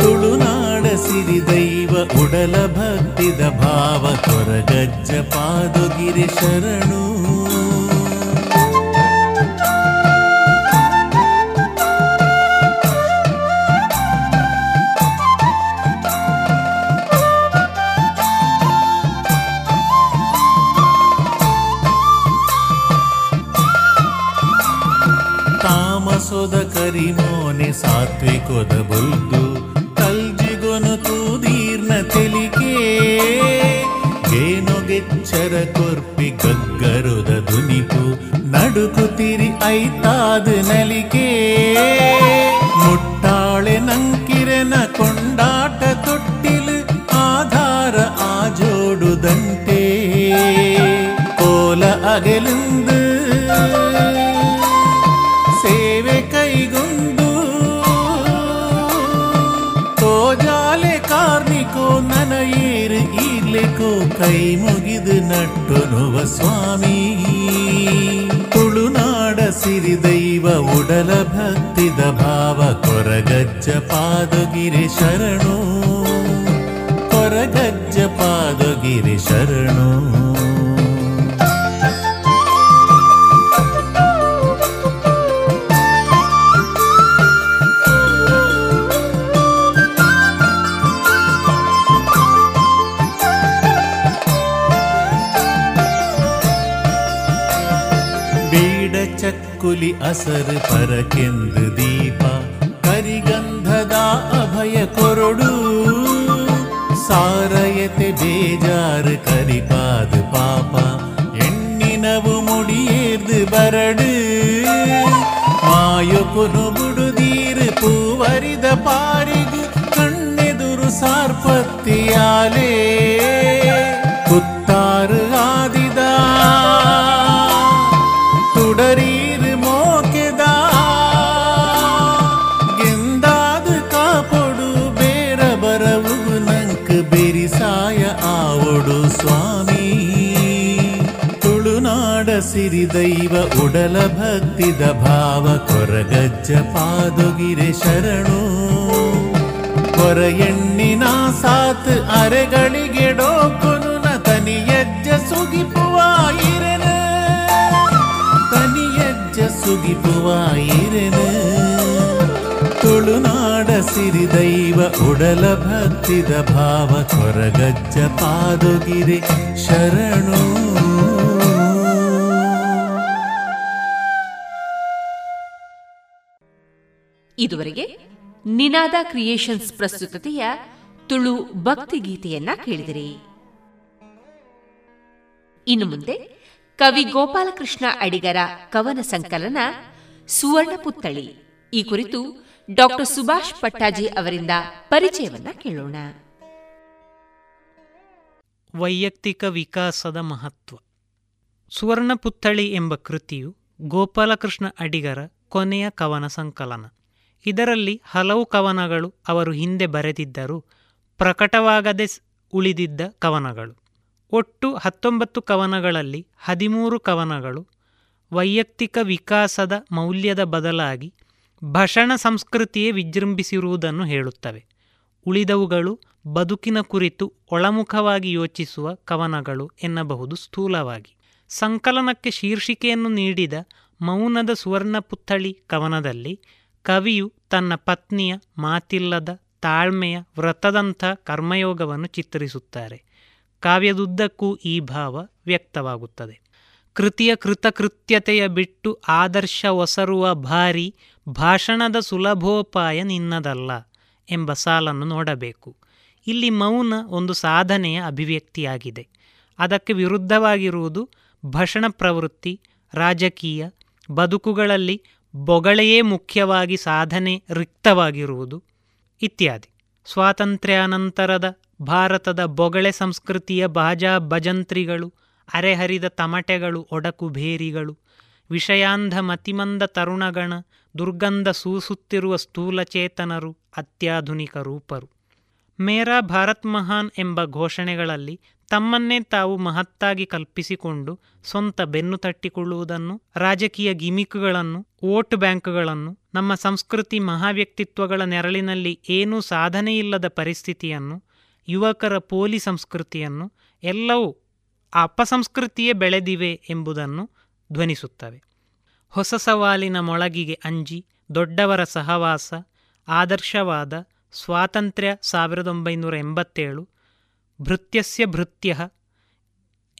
ತುಳುನಾಡ ಸಿರಿ ದೈವ ಉಡಲ ಭಕ್ತಿದ ಭಾವ ಕೊರಗಜ್ಜ ಪಾದುಗಿರಿ ಶರಣು. ಕರಿಮೋನೆ ಸಾತ್ವಿಕೋದ ಬುಲ್ದು ಕಲ್ಜಿಗೊನು ತೂದೀರ್ನ ತೆಲಿಗೆ ಗೆಚ್ಚರ ಕೊರ್ಪಿ ಗಗ್ಗರುದ ದುನಿಪು ನಡುಕುತಿರಿ ಐತಾದ ನಲಿಕೆ. ಕೈ ಮುಗಿದು ನಟ್ಟೊನುವ ಸ್ವಾಮಿ. ತುಳುನಾಡ ಸಿರಿ ದೈವ ಉಡಲ ಭಕ್ತಿದ ಭಾವ ಕೊರಗಜ್ಜ ಪಾದಗಿರಿ ಶರಣು. ಕೊರಗಜ್ಜ ಪಾದಗಿರಿ ಶರಣು. ಚಕ್ಕುಲಿ ಅಸರು ಪರಕೆಂದು ದೀಪ ಕರಿಗಂಧದ ಅಭಯ ಕೊರಡು ಸಾರಯತೆ ಬೇಜಾರು ಕರಿಪಾದ ಪಾಪ ಎಣ್ಣಿನವು ಮುಡಿಯೇರ್ದು ಬರಡು ಮಾಯೊಕುನು ಬುಡುದೀರು ಪೂವರಿದ ಪಾರಿಗು ಕಣ್ಣೆದುರು ಸಾರ್ಪತ್ತಿಯಾಲೇ ಸಿರಿದೈವ ಉಡಲ ಭಕ್ತಿದ ಭಾವ. ಕೊರಗಜ್ಜ ಪಾದುಗಿರೆ ಶರಣು. ಕೊರ ಎಣ್ಣಿನ ಸಾತ್ ಅರೆಗಳಿಗೆ ಡೋಕೊನುನ ತನಿಯಜ್ಜ ಸುಗಿಪುವಾಯಿರೆನ ತನಿಯಜ್ಜ ಸುಗಿಪುವಾಯಿರೆನ ತುಳುನಾಡ ಸಿರಿದೈವ ಉಡಲ ಭಕ್ತಿದ ಭಾವ. ಕೊರಗಜ್ಜ ಪಾದುಗಿರೆ ಶರಣು. ನಿನಾದ ಕ್ರಿಯೇಷನ್ಸ್ ಪ್ರಸ್ತುತತೆಯ ತುಳು ಭಕ್ತಿ ಗೀತೆಯನ್ನ ಕೇಳಿದಿರಿ. ಇನ್ನು ಮುಂದೆ ಕವಿ ಗೋಪಾಲಕೃಷ್ಣ ಅಡಿಗರ ಕವನ ಸಂಕಲನ ಸುವರ್ಣ ಪುತ್ತಳಿ ಈ ಕುರಿತು ಡಾಕ್ಟರ್ ಸುಭಾಷ್ ಪಟ್ಟಾಜಿ ಅವರಿಂದ ಪರಿಚಯವನ್ನ ಕೇಳೋಣ. ವೈಯಕ್ತಿಕ ವಿಕಾಸದ ಮಹತ್ವ. ಸುವರ್ಣ ಪುತ್ಥಳಿ ಎಂಬ ಕೃತಿಯು ಗೋಪಾಲಕೃಷ್ಣ ಅಡಿಗರ ಕೊನೆಯ ಕವನ ಸಂಕಲನ. ಇದರಲ್ಲಿ ಹಲವು ಕವನಗಳು ಅವರು ಹಿಂದೆ ಬರೆದಿದ್ದರೂ. ಪ್ರಕಟವಾಗದೆ ಉಳಿದಿದ್ದ ಕವನಗಳು. ಒಟ್ಟು ಹತ್ತೊಂಬತ್ತು ಕವನಗಳಲ್ಲಿ ಹದಿಮೂರು ಕವನಗಳು ವೈಯಕ್ತಿಕ ವಿಕಾಸದ ಮೌಲ್ಯದ ಬದಲಾಗಿ ಭಷಣ ಸಂಸ್ಕೃತಿಯೇ ವಿಜೃಂಭಿಸಿರುವುದನ್ನು ಹೇಳುತ್ತವೆ. ಉಳಿದವುಗಳು ಬದುಕಿನ ಕುರಿತು ಒಳಮುಖವಾಗಿ ಯೋಚಿಸುವ ಕವನಗಳು ಎನ್ನಬಹುದು ಸ್ಥೂಲವಾಗಿ. ಸಂಕಲನಕ್ಕೆ ಶೀರ್ಷಿಕೆಯನ್ನು ನೀಡಿದ ಮೌನದ ಸುವರ್ಣ ಪುತ್ಥಳಿ ಕವನದಲ್ಲಿ ಕವಿಯು ತನ್ನ ಪತ್ನಿಯ ಮಾತಿಲ್ಲದ ತಾಳ್ಮೆಯ ವ್ರತದಂಥ ಕರ್ಮಯೋಗವನ್ನು ಚಿತ್ರಿಸುತ್ತಾರೆ ಕಾವ್ಯದುದ್ದಕ್ಕೂ ಈ ಭಾವ ವ್ಯಕ್ತವಾಗುತ್ತದೆ. ಕೃತಿಯ ಕೃತಕೃತ್ಯತೆಯ ಬಿಟ್ಟು ಆದರ್ಶ ಒಸರುವ ಭಾರಿ, ಭಾಷಣದ ಸುಲಭೋಪಾಯ ನಿನ್ನದಲ್ಲ ಎಂಬ ಸಾಲನ್ನು ನೋಡಬೇಕು. ಇಲ್ಲಿ ಮೌನ ಒಂದು ಸಾಧನೆಯ ಅಭಿವ್ಯಕ್ತಿಯಾಗಿದೆ. ಅದಕ್ಕೆ ವಿರುದ್ಧವಾಗಿರುವುದು ಭಷಣ ಪ್ರವೃತ್ತಿ, ರಾಜಕೀಯ, ಬದುಕುಗಳಲ್ಲಿ ಬೊಗಳೆಯೇ ಮುಖ್ಯವಾಗಿ ಸಾಧನೆ ರಿಕ್ತವಾಗಿರುವುದು ಇತ್ಯಾದಿ. ಸ್ವಾತಂತ್ರ್ಯಾನಂತರದ ಭಾರತದ ಬೊಗಳೆ ಸಂಸ್ಕೃತಿಯ ಬಾಜಾ ಭಜಂತ್ರಿಗಳು, ಅರೆಹರಿದ ತಮಟೆಗಳು, ಒಡಕು ಭೇರಿಗಳು, ವಿಷಯಾಂಧ ಮತಿಮಂದ ತರುಣಗಣ, ದುರ್ಗಂಧ ಸೂಸುತ್ತಿರುವ ಸ್ಥೂಲಚೇತನರು, ಅತ್ಯಾಧುನಿಕ ರೂಪರು. ಮೇರಾ ಭಾರತ್ ಮಹಾನ್ ಎಂಬ ಘೋಷಣೆಗಳಲ್ಲಿ ತಮ್ಮನ್ನೇ ತಾವು ಮಹತ್ತಾಗಿ ಕಲ್ಪಿಸಿಕೊಂಡು ಸ್ವಂತ ಬೆನ್ನು ತಟ್ಟಿಕೊಳ್ಳುವುದನ್ನು, ರಾಜಕೀಯ ಗಿಮಿಕ್ಗಳನ್ನು, ವೋಟ್ ಬ್ಯಾಂಕ್ಗಳನ್ನು, ನಮ್ಮ ಸಂಸ್ಕೃತಿ ಮಹಾವ್ಯಕ್ತಿತ್ವಗಳ ನೆರಳಿನಲ್ಲಿ ಏನೂ ಸಾಧನೆಯಿಲ್ಲದ ಪರಿಸ್ಥಿತಿಯನ್ನು, ಯುವಕರ ಪೋಲಿ ಸಂಸ್ಕೃತಿಯನ್ನು, ಎಲ್ಲವೂ ಅಪಸಂಸ್ಕೃತಿಯೇ ಬೆಳೆದಿವೆ ಎಂಬುದನ್ನು ಧ್ವನಿಸುತ್ತವೆ. ಹೊಸ ಸವಾಲಿನ ಮೊಳಗಿಗೆ ಅಂಜಿ, ದೊಡ್ಡವರ ಸಹವಾಸ, ಆದರ್ಶವಾದ ಸ್ವಾತಂತ್ರ್ಯ ಸಾವಿರದ ಒಂಬೈನೂರ ಎಂಬತ್ತೇಳು ಭೃತ್ಯಸ್ಯ ಭೃತ್ಯ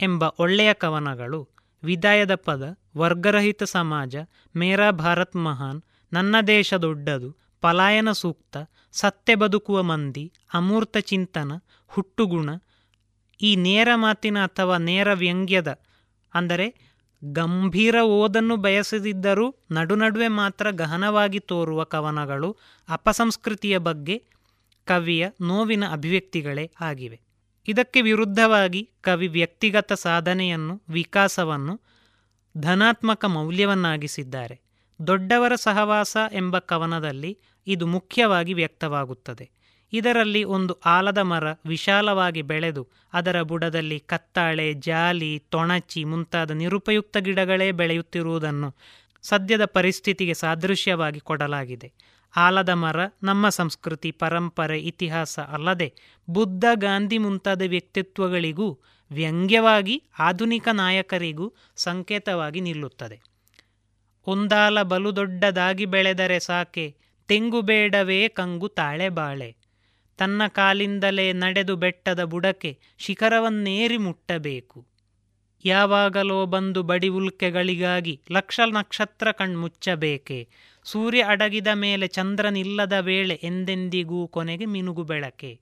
ಎಂಬ ಒಳ್ಳೆಯ ಕವನಗಳು ವಿದಾಯದ ಪದ ವರ್ಗರಹಿತ ಸಮಾಜ, ಮೇರಾ ಭಾರತ್ ಮಹಾನ್, ನನ್ನ ದೇಶ ದೊಡ್ಡದು, ಪಲಾಯನ ಸೂಕ್ತ, ಸತ್ಯ ಬದುಕುವ ಮಂದಿ, ಅಮೂರ್ತ ಚಿಂತನ, ಹುಟ್ಟುಗುಣ, ಈ ನೇರ ಮಾತಿನ ಅಥವಾ ನೇರ ವ್ಯಂಗ್ಯದ, ಅಂದರೆ ಗಂಭೀರ ಓದನ್ನು ಬಯಸದಿದ್ದರೂ ನಡುನಡುವೆ ಮಾತ್ರ ಗಹನವಾಗಿ ತೋರುವ ಕವನಗಳು ಅಪಸಂಸ್ಕೃತಿಯ ಬಗ್ಗೆ, ಕವಿಯ ನೋವಿನ ಅಭಿವ್ಯಕ್ತಿಗಳೇ ಆಗಿವೆ. ಇದಕ್ಕೆ ವಿರುದ್ಧವಾಗಿ ಕವಿ ವ್ಯಕ್ತಿಗತ ಸಾಧನೆಯನ್ನು, ವಿಕಾಸವನ್ನು, ಧನಾತ್ಮಕ ಮೌಲ್ಯವನ್ನಾಗಿಸಿದ್ದಾರೆ. ದೊಡ್ಡವರ ಸಹವಾಸ ಎಂಬ ಕವನದಲ್ಲಿ ಇದು ಮುಖ್ಯವಾಗಿ ವ್ಯಕ್ತವಾಗುತ್ತದೆ. ಇದರಲ್ಲಿ ಒಂದು ಆಲದ ಮರ ವಿಶಾಲವಾಗಿ ಬೆಳೆದು, ಅದರ ಬುಡದಲ್ಲಿ ಕತ್ತಾಳೆ, ಜಾಲಿ, ತೊಣಚಿ ಮುಂತಾದ ನಿರುಪಯುಕ್ತ ಗಿಡಗಳೇ ಬೆಳೆಯುತ್ತಿರುವುದನ್ನು ಸದ್ಯದ ಪರಿಸ್ಥಿತಿಗೆ ಸಾದೃಶ್ಯವಾಗಿ ಕೊಡಲಾಗಿದೆ. ಆಲದ ಮರ ನಮ್ಮ ಸಂಸ್ಕೃತಿ, ಪರಂಪರೆ, ಇತಿಹಾಸ ಅಲ್ಲದೆ ಬುದ್ಧ, ಗಾಂಧಿ ಮುಂತಾದ ವ್ಯಕ್ತಿತ್ವಗಳಿಗೂ, ವ್ಯಂಗ್ಯವಾಗಿ ಆಧುನಿಕ ನಾಯಕರಿಗೂ ಸಂಕೇತವಾಗಿ ನಿಲ್ಲುತ್ತದೆ. ಒಂದಾಲ ಬಲು ದೊಡ್ಡದಾಗಿ ಬೆಳೆದರೆ ಸಾಕೆ, ತೆಂಗು ಬೇಡವೇ ಕಂಗು ತಾಳೆ ಬಾಳೆ. ತನ್ನ ಕಾಲಿಂದಲೇ ನಡೆದು ಬೆಟ್ಟದ ಬುಡಕೆ ಶಿಖರವನ್ನೇರಿ ಮುಟ್ಟಬೇಕು. ಯಾವಾಗಲೋ ಬಂದು ಬಡಿವುಲ್ಕೆಗಳಿಗಾಗಿ ಲಕ್ಷ ನಕ್ಷತ್ರ ಕಣ್ಮುಚ್ಚಬೇಕೆ. ಸೂರ್ಯ ಅಡಗಿದ ಮೇಲೆ ಚಂದ್ರನಿಲ್ಲದ ವೇಳೆ ಎಂದೆಂದಿಗೂ ಕೊನೆಗೆ ಮಿನುಗು ಬೆಳಕೆ.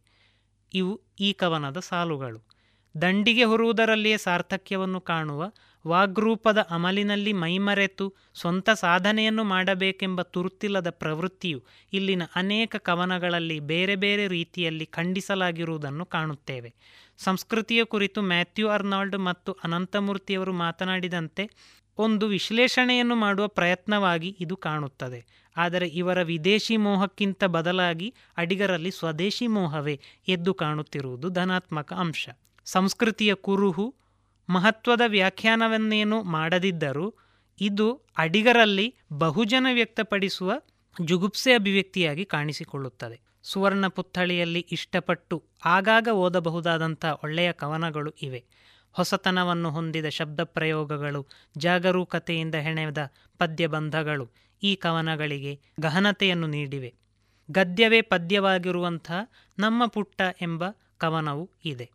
ಇವು ಈ ಕವನದ ಸಾಲುಗಳು. ದಂಡಿಗೆ ಹೊರುವುದರಲ್ಲಿಯೇ ಸಾರ್ಥಕ್ಯವನ್ನು ಕಾಣುವ ವಾಗ್ರೂಪದ ಅಮಲಿನಲ್ಲಿ ಮೈಮರೆತು ಸ್ವಂತ ಸಾಧನೆಯನ್ನು ಮಾಡಬೇಕೆಂಬ ತುರ್ತಿಲ್ಲದ ಪ್ರವೃತ್ತಿಯು ಇಲ್ಲಿನ ಅನೇಕ ಕವನಗಳಲ್ಲಿ ಬೇರೆ ಬೇರೆ ರೀತಿಯಲ್ಲಿ ಖಂಡಿಸಲಾಗಿರುವುದನ್ನು ಕಾಣುತ್ತೇವೆ. ಸಂಸ್ಕೃತಿಯ ಕುರಿತು ಮ್ಯಾಥ್ಯೂ ಅರ್ನಾಲ್ಡ್ ಮತ್ತು ಅನಂತಮೂರ್ತಿಯವರು ಮಾತನಾಡಿದಂತೆ, ಒಂದು ವಿಶ್ಲೇಷಣೆಯನ್ನು ಮಾಡುವ ಪ್ರಯತ್ನವಾಗಿ ಇದು ಕಾಣುತ್ತದೆ. ಆದರೆ ಇವರ ವಿದೇಶಿ ಮೋಹಕ್ಕಿಂತ ಬದಲಾಗಿ ಅಡಿಗರಲ್ಲಿ ಸ್ವದೇಶಿ ಮೋಹವೇ ಎದ್ದು ಕಾಣುತ್ತಿರುವುದು ಧನಾತ್ಮಕ ಅಂಶ. ಸಂಸ್ಕೃತಿಯ ಕುರುಹು ಮಹತ್ವದ ವ್ಯಾಖ್ಯಾನವನ್ನೇನು ಮಾಡದಿದ್ದರೂ, ಇದು ಅಡಿಗರಲ್ಲಿ ಬಹುಜನ ವ್ಯಕ್ತಪಡಿಸುವ ಜುಗುಪ್ಸೆ ಅಭಿವ್ಯಕ್ತಿಯಾಗಿ ಕಾಣಿಸಿಕೊಳ್ಳುತ್ತದೆ. ಸುವರ್ಣ ಪುತ್ಥಳಿಯಲ್ಲಿ ಇಷ್ಟಪಟ್ಟು ಆಗಾಗ ಓದಬಹುದಾದಂಥ ಒಳ್ಳೆಯ ಕವನಗಳು ಇವೆ. ಹೊಸತನವನ್ನು ಹೊಂದಿದ ಶಬ್ದ ಪ್ರಯೋಗಗಳು, ಜಾಗರೂಕತೆಯಿಂದ ಹೆಣೆದ ಪದ್ಯಬಂಧಗಳು ಈ ಕವನಗಳಿಗೆ ಗಹನತೆಯನ್ನು ನೀಡಿವೆ. ಗದ್ಯವೇ ಪದ್ಯವಾಗಿರುವಂಥ ನಮ್ಮ ಪುಟ್ಟ ಎಂಬ ಕವನವೂ ಇದೆ.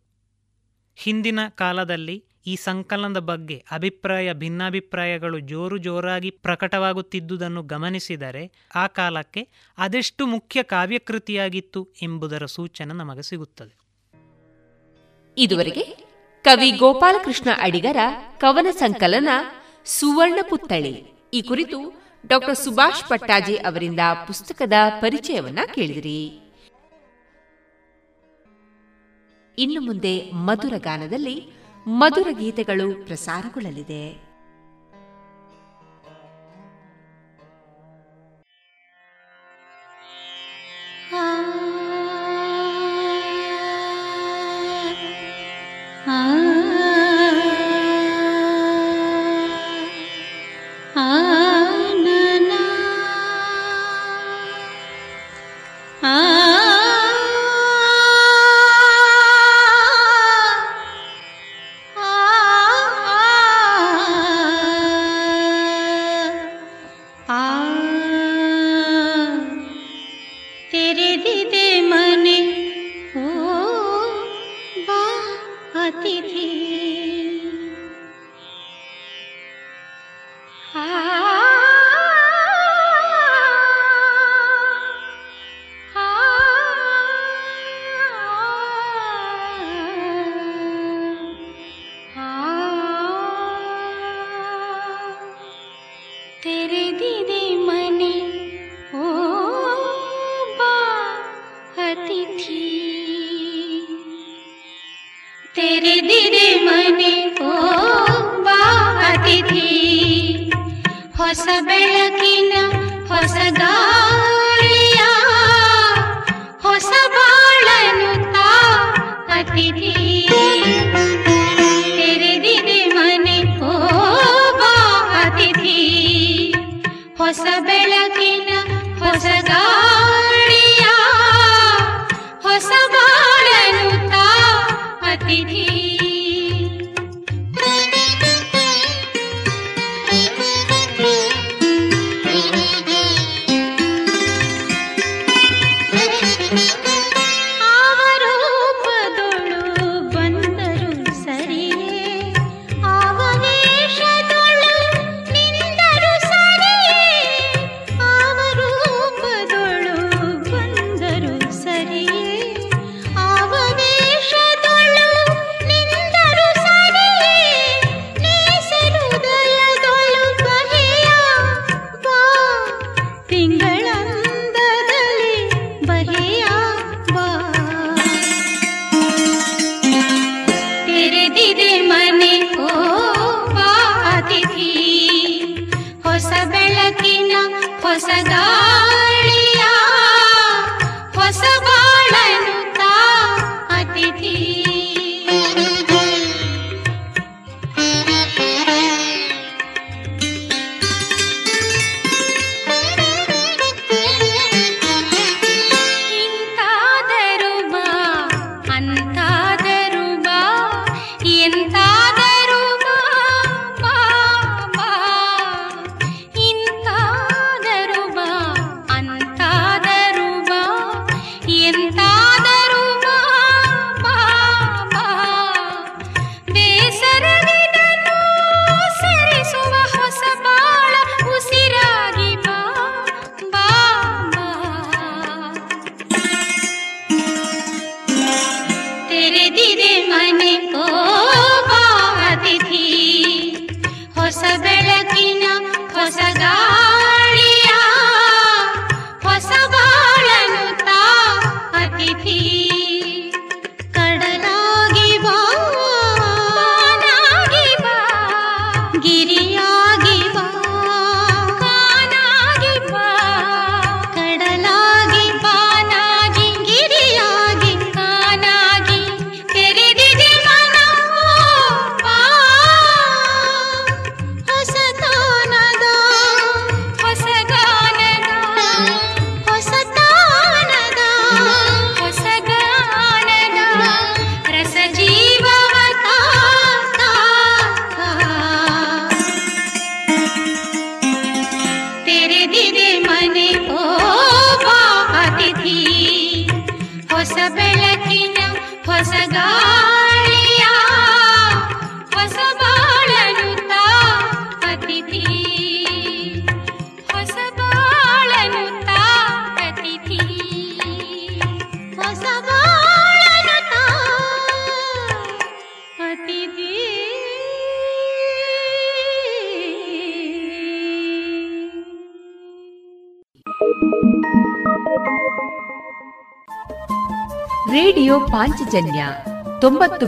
ಹಿಂದಿನ ಕಾಲದಲ್ಲಿ ಈ ಸಂಕಲನದ ಬಗ್ಗೆ ಅಭಿಪ್ರಾಯ, ಭಿನ್ನಾಭಿಪ್ರಾಯಗಳು ಜೋರು ಜೋರಾಗಿ ಪ್ರಕಟವಾಗುತ್ತಿದ್ದುದನ್ನು ಗಮನಿಸಿದರೆ ಆ ಕಾಲಕ್ಕೆ ಅದೆಷ್ಟು ಮುಖ್ಯ ಕಾವ್ಯಕೃತಿಯಾಗಿತ್ತು ಎಂಬುದರ ಸೂಚನೆ ನಮಗೆ ಸಿಗುತ್ತದೆ. ಇದುವರೆಗೆ ಕವಿ ಗೋಪಾಲಕೃಷ್ಣ ಅಡಿಗರ ಕವನ ಸಂಕಲನ ಸುವರ್ಣ ಪುತ್ಥಳಿ. ಈ ಕುರಿತು ಡಾಕ್ಟರ್ ಸುಭಾಷ್ ಪಟ್ಟಾಜಿ ಅವರಿಂದ ಪುಸ್ತಕದ ಪರಿಚಯವನ್ನ ಕೇಳಿದಿರಿ. ಇನ್ನು ಮುಂದೆ ಮಧುರ ಗಾನದಲ್ಲಿ ಮಧುರ ಗೀತೆಗಳು ಪ್ರಸಾರಗೊಳ್ಳಲಿದೆ.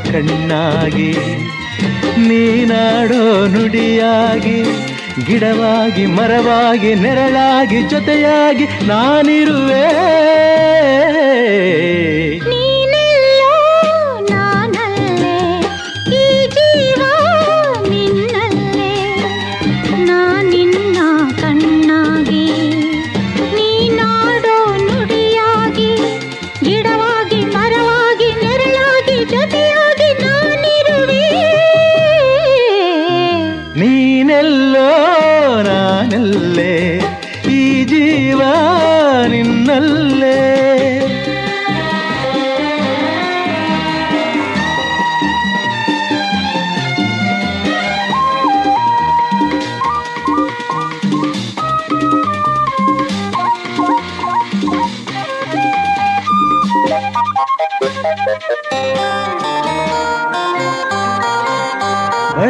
ಕಣ್ಣಾಗಿ ನೀನಾಡೋ ನುಡಿಯಾಗಿ ಗಿಡವಾಗಿ ಮರವಾಗಿ ನೆರಳಾಗಿ ಜೊತೆಯಾಗಿ ನಾನಿರುವೆ.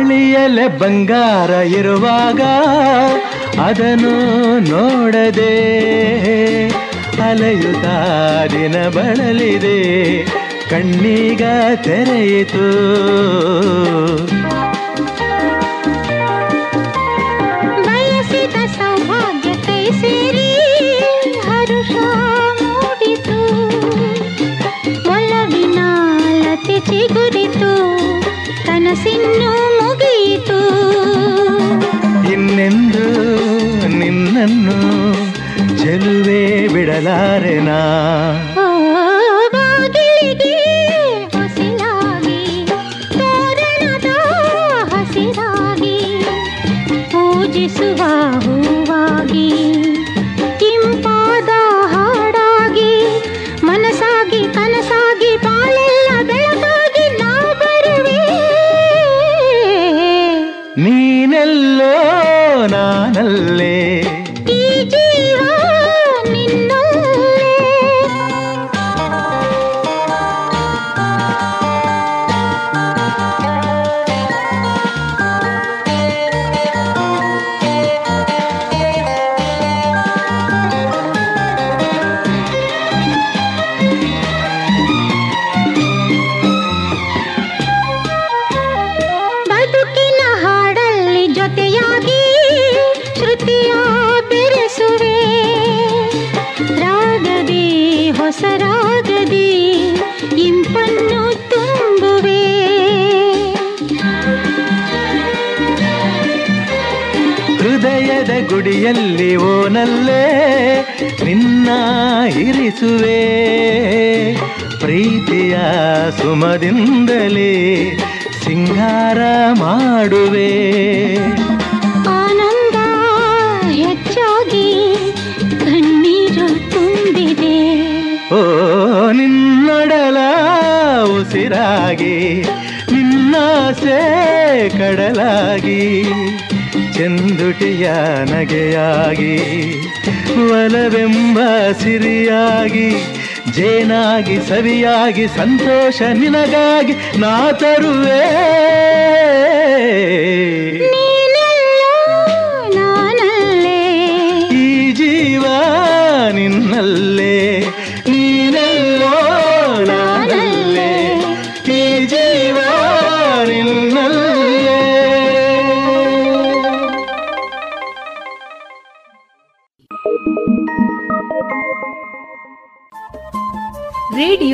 ಬಳಿಯಲೆ ಬಂಗಾರ ಇರುವಾಗ ಅದನ್ನು ನೋಡದೆ ಅಲೆಯುತ ದಿನ ಬಳಲಿದೆ ಕಣ್ಣೀಗ ತೆರೆಯಿತು. ಕನಸಿನ್ನು ಮುಗಿಯಿತು ಇನ್ನೆಂದು ನಿನ್ನನ್ನು ಚೆಲುವೆ ಬಿಡಲಾರೆನಾ ನಿನ್ನ ಇರಿಸುವೆ. ಪ್ರೀತಿಯ ಸುಮದಿಂದಲೇ ಸಿಂಗಾರ ಮಾಡುವೆ. ಆನಂದ ಹೆಚ್ಚಾಗಿ ಕಣ್ಣೀರು ತುಂಬಿದೆ. ಓ ನಿನ್ನಡಲ ಉಸಿರಾಗಿ ನಿನ್ನಾಸೆ ಕಡಲಾಗಿ. ಚೆಂದುಟಿಯ ನಗೆಯಾಗಿ ಒಲವೆಂಬ ಸಿರಿಯಾಗಿ ಜೇನಾಗಿ ಸವಿಯಾಗಿ ಸಂತೋಷ ನಿನಗಾಗಿ ನಾ ತರುವೆ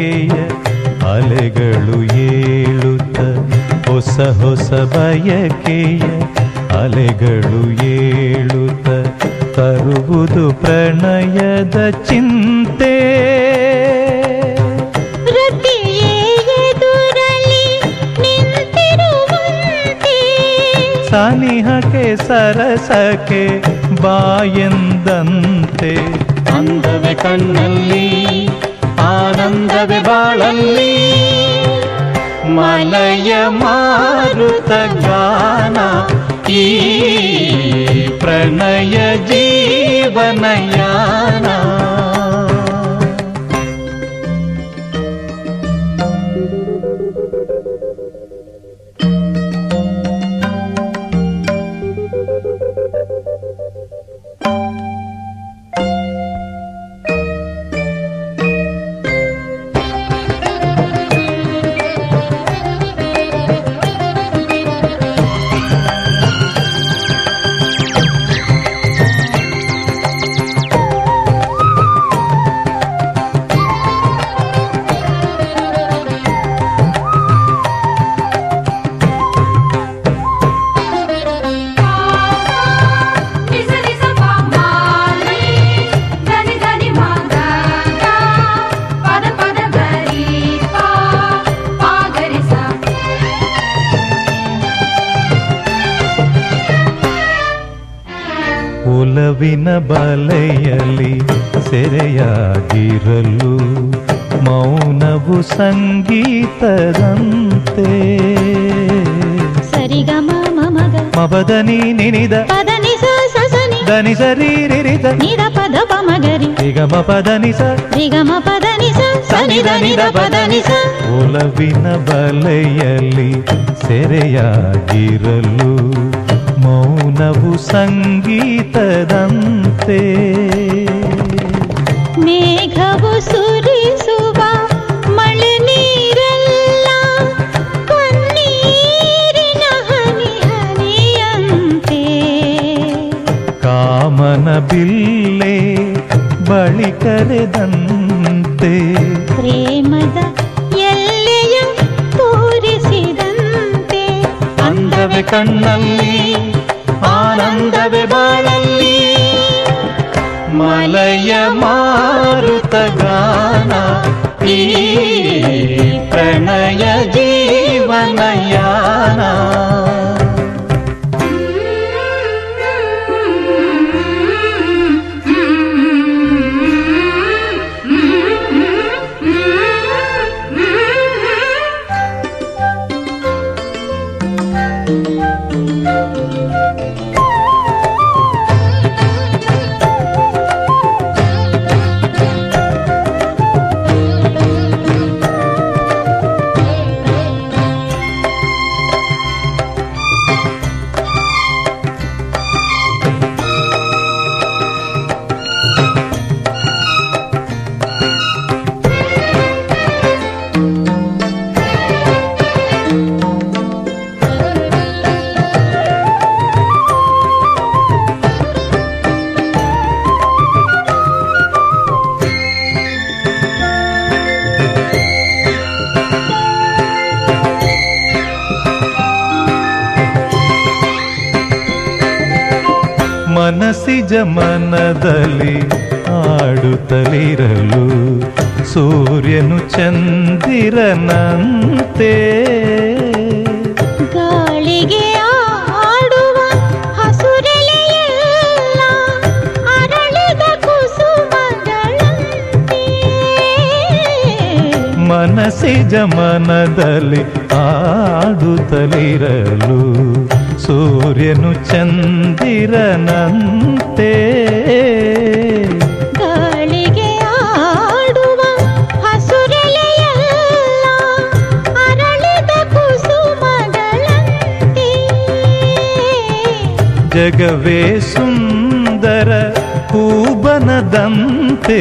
ಬಯಕೆಯ ಅಲೆಗಳು ಏಳುತ್ತ ಹೊಸ ಹೊಸ ಬಯಕೆಯ ಅಲೆಗಳು ಏಳುತ್ತ ತರುವುದು ಪ್ರಣಯದ ಚಿಂತೆ. ಸನಿಹಕ್ಕೆ ಸರಸಕ್ಕೆ ಬಾಯೆಂದಂತೆ. ಅಂದವೆ ಕಣ್ಣಲ್ಲಿ ಆನಂದವೆ ಬಾಳಲ್ಲಿ ಮಲಯ ಮಾರುತ ಗಾನ ಈ ಪ್ರಣಯ ಜೀವನಯಾನ ಸನಿ ಬದನಿಸ ಒಲವಿನ ಬಲೆಯಲ್ಲಿ ಸೆರೆಯಾಗಿರಲು ಮೌನವು ಸಂಗೀತದಂತೆ. ಮೇಘವು ಸುರಿಸುವ ಮಳೆ ನೀರಲ್ಲ ಕಣ್ಣೀರಿನ ಹನಿ ಹನಿಯಂತೆ. ಕಾಮನ ಬಿಲ್ಲೆ ಬಳಿ ಕರೆದಂತೆ. ಪ್ರೇಮದ ಕಣ್ಣಲ್ಲಿ ಆನಂದವೆ ಬಾಳಲ್ಲಿ ಮಲಯ ಮಾರುತ ಗಾನ ಈ ಪ್ರಣಯ ಜೀವನಯಾನ ಮನಸಿಜ ಮನದಲ್ಲಿ ಆಡುತ್ತಲಿರಲು ಸೂರ್ಯನು ಚಂದಿರನಂತೆ. ಗಾಳಿಗೆ ಆಡುವ ಹಸುರೆಲೆಯೆಲ್ಲ ಅರಳಿದ ಕುಸುಮಗಳಂತೆ. ಮನಸಿಜ ಮನದಲ್ಲಿ ಆಡುತ್ತಲಿರಲು ಸೂರ್ಯನು ಚಂದಿರನಂತೆ. ಕುಸುಮಗಳಂತೆ ಜಗವೇ ಸುಂದರ ಕೂಬನದಂತೆ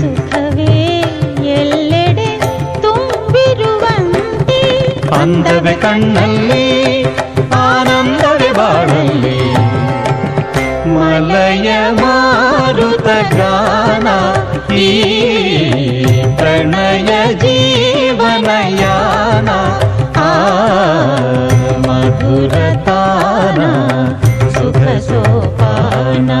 ಸುಖವೇ ಎಲ್ಲೆಡೆ ತುಂಬಿರುವಂತೆ. ಅಂದವೆ ಕಣ್ಣಲ್ಲಿ ಆನಂದವೇ ಬಾಳಲ್ಲಿ. मलय मारुत गाना प्रणय जी मनया मधुरना सुख शोपना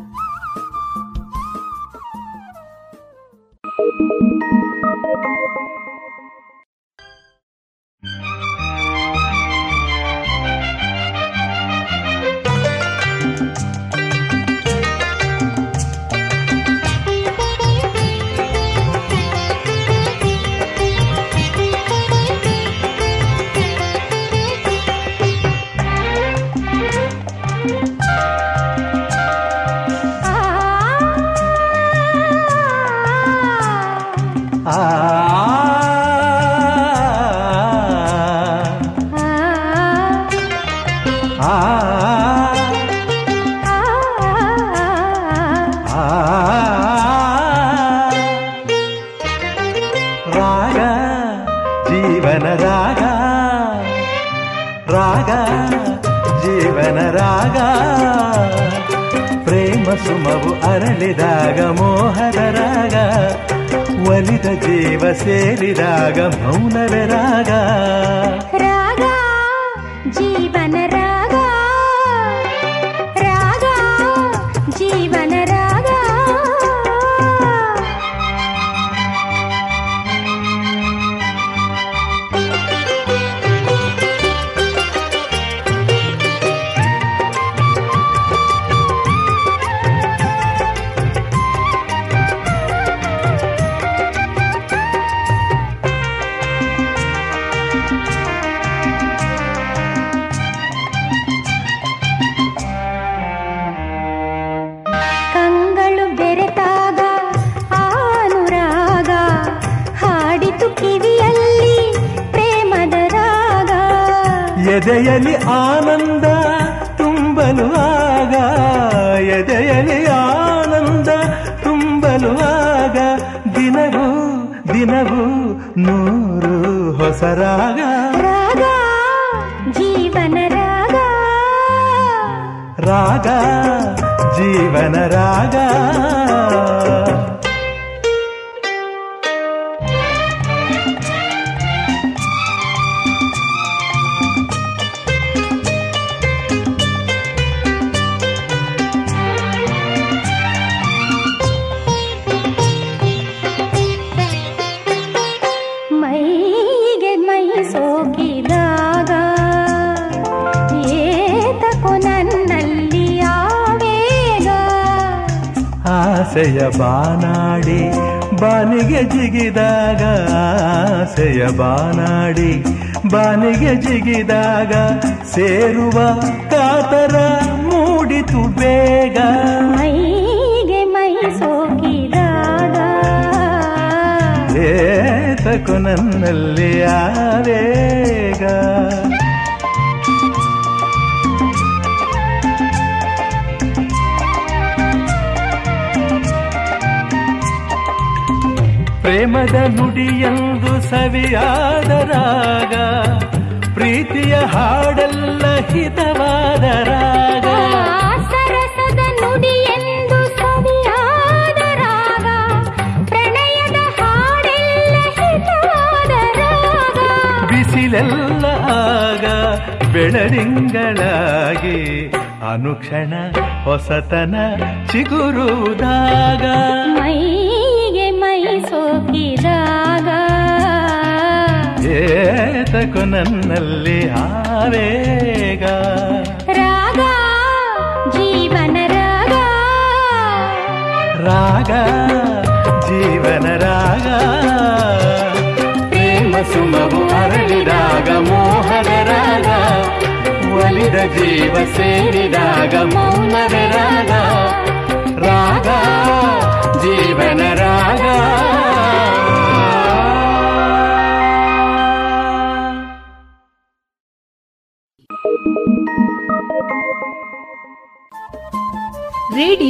ಎದೆಯಲಿ ಆನಂದ ತುಂಬಲು ಆಗ ಎದೆಯಲಿ ಆನಂದ ತುಂಬಲು ಆಗ ದಿನವೂ ದಿನವೂ ನೂರು ಹೊಸ ರಾಗ. ರಾಗ ಜೀವನ ರಾಗ. ರಾಗ ಜೀವನ ರಾಗ. ಆಸೆಯ ಬಾನಾಡಿ ಬಾನಿಗೆ ಜಿಗಿದಾಗ ಆಸೆಯ ಬಾನಾಡಿ ಬಾನಿಗೆ ಜಿಗಿದಾಗ ಸೇರುವ ಕಾತರ ಮೂಡಿತು ಬೇಗ. ಮೈಗೆ ಮೈ ಸೋಕಿದಾಗ. ಏತಕು ನನ್ನಲ್ಲಿ ಆವೇಗ ಪ್ರೇಮದ ನುಡಿಯಂದು ಸವಿಯಾದ ರಾಗ ಪ್ರೀತಿಯ ಹಾಡಲ್ಲ ಹಿತವಾದ ರಾಗ. ಸರಸದ ನುಡಿಯೆಂದು ಸವಿಯಾದ ರಾಗ ಪ್ರಣಯದ ಹಾಡೆಲ್ಲ ಹಿತವಾದ ರಾಗ. ಬಿಸಿಲೆಲ್ಲ ಆಗ ಅನುಕ್ಷಣ ಹೊಸತನ ಚಿಗುರುದಾಗ ಮೈಗೆ ಏತಕು ನನ್ನಲ್ಲಿ ಆವೇಗ ರಾಗ ಜೀವನ ರಾಗ ರಾಗ ಜೀವನ ರಾಗ ಪ್ರೇಮ ಸುಮವು ಅರಳಿದಾಗ ಮೋಹದ ರಾಗ ಒಲಿದ ಜೀವ ಸೇರಿದಾಗ ಮೌನದ ರಾಗ ರಾಗ ಜೀವನ ರಾಗ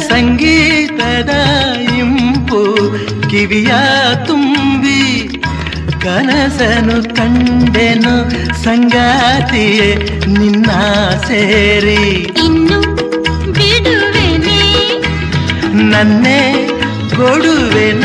ಸಂಗೀತದ ಇಂಪು ಕಿವಿಯ ತುಂಬಿ ಕನಸನು ಕಂಡೆನು ಸಂಗಾತಿಯೇ ನಿನ್ನ ಸೇರಿ. ಇನ್ನು ಬಿಡುವೆನೆ? ನನ್ನೇ ಕೊಡುವೆನ?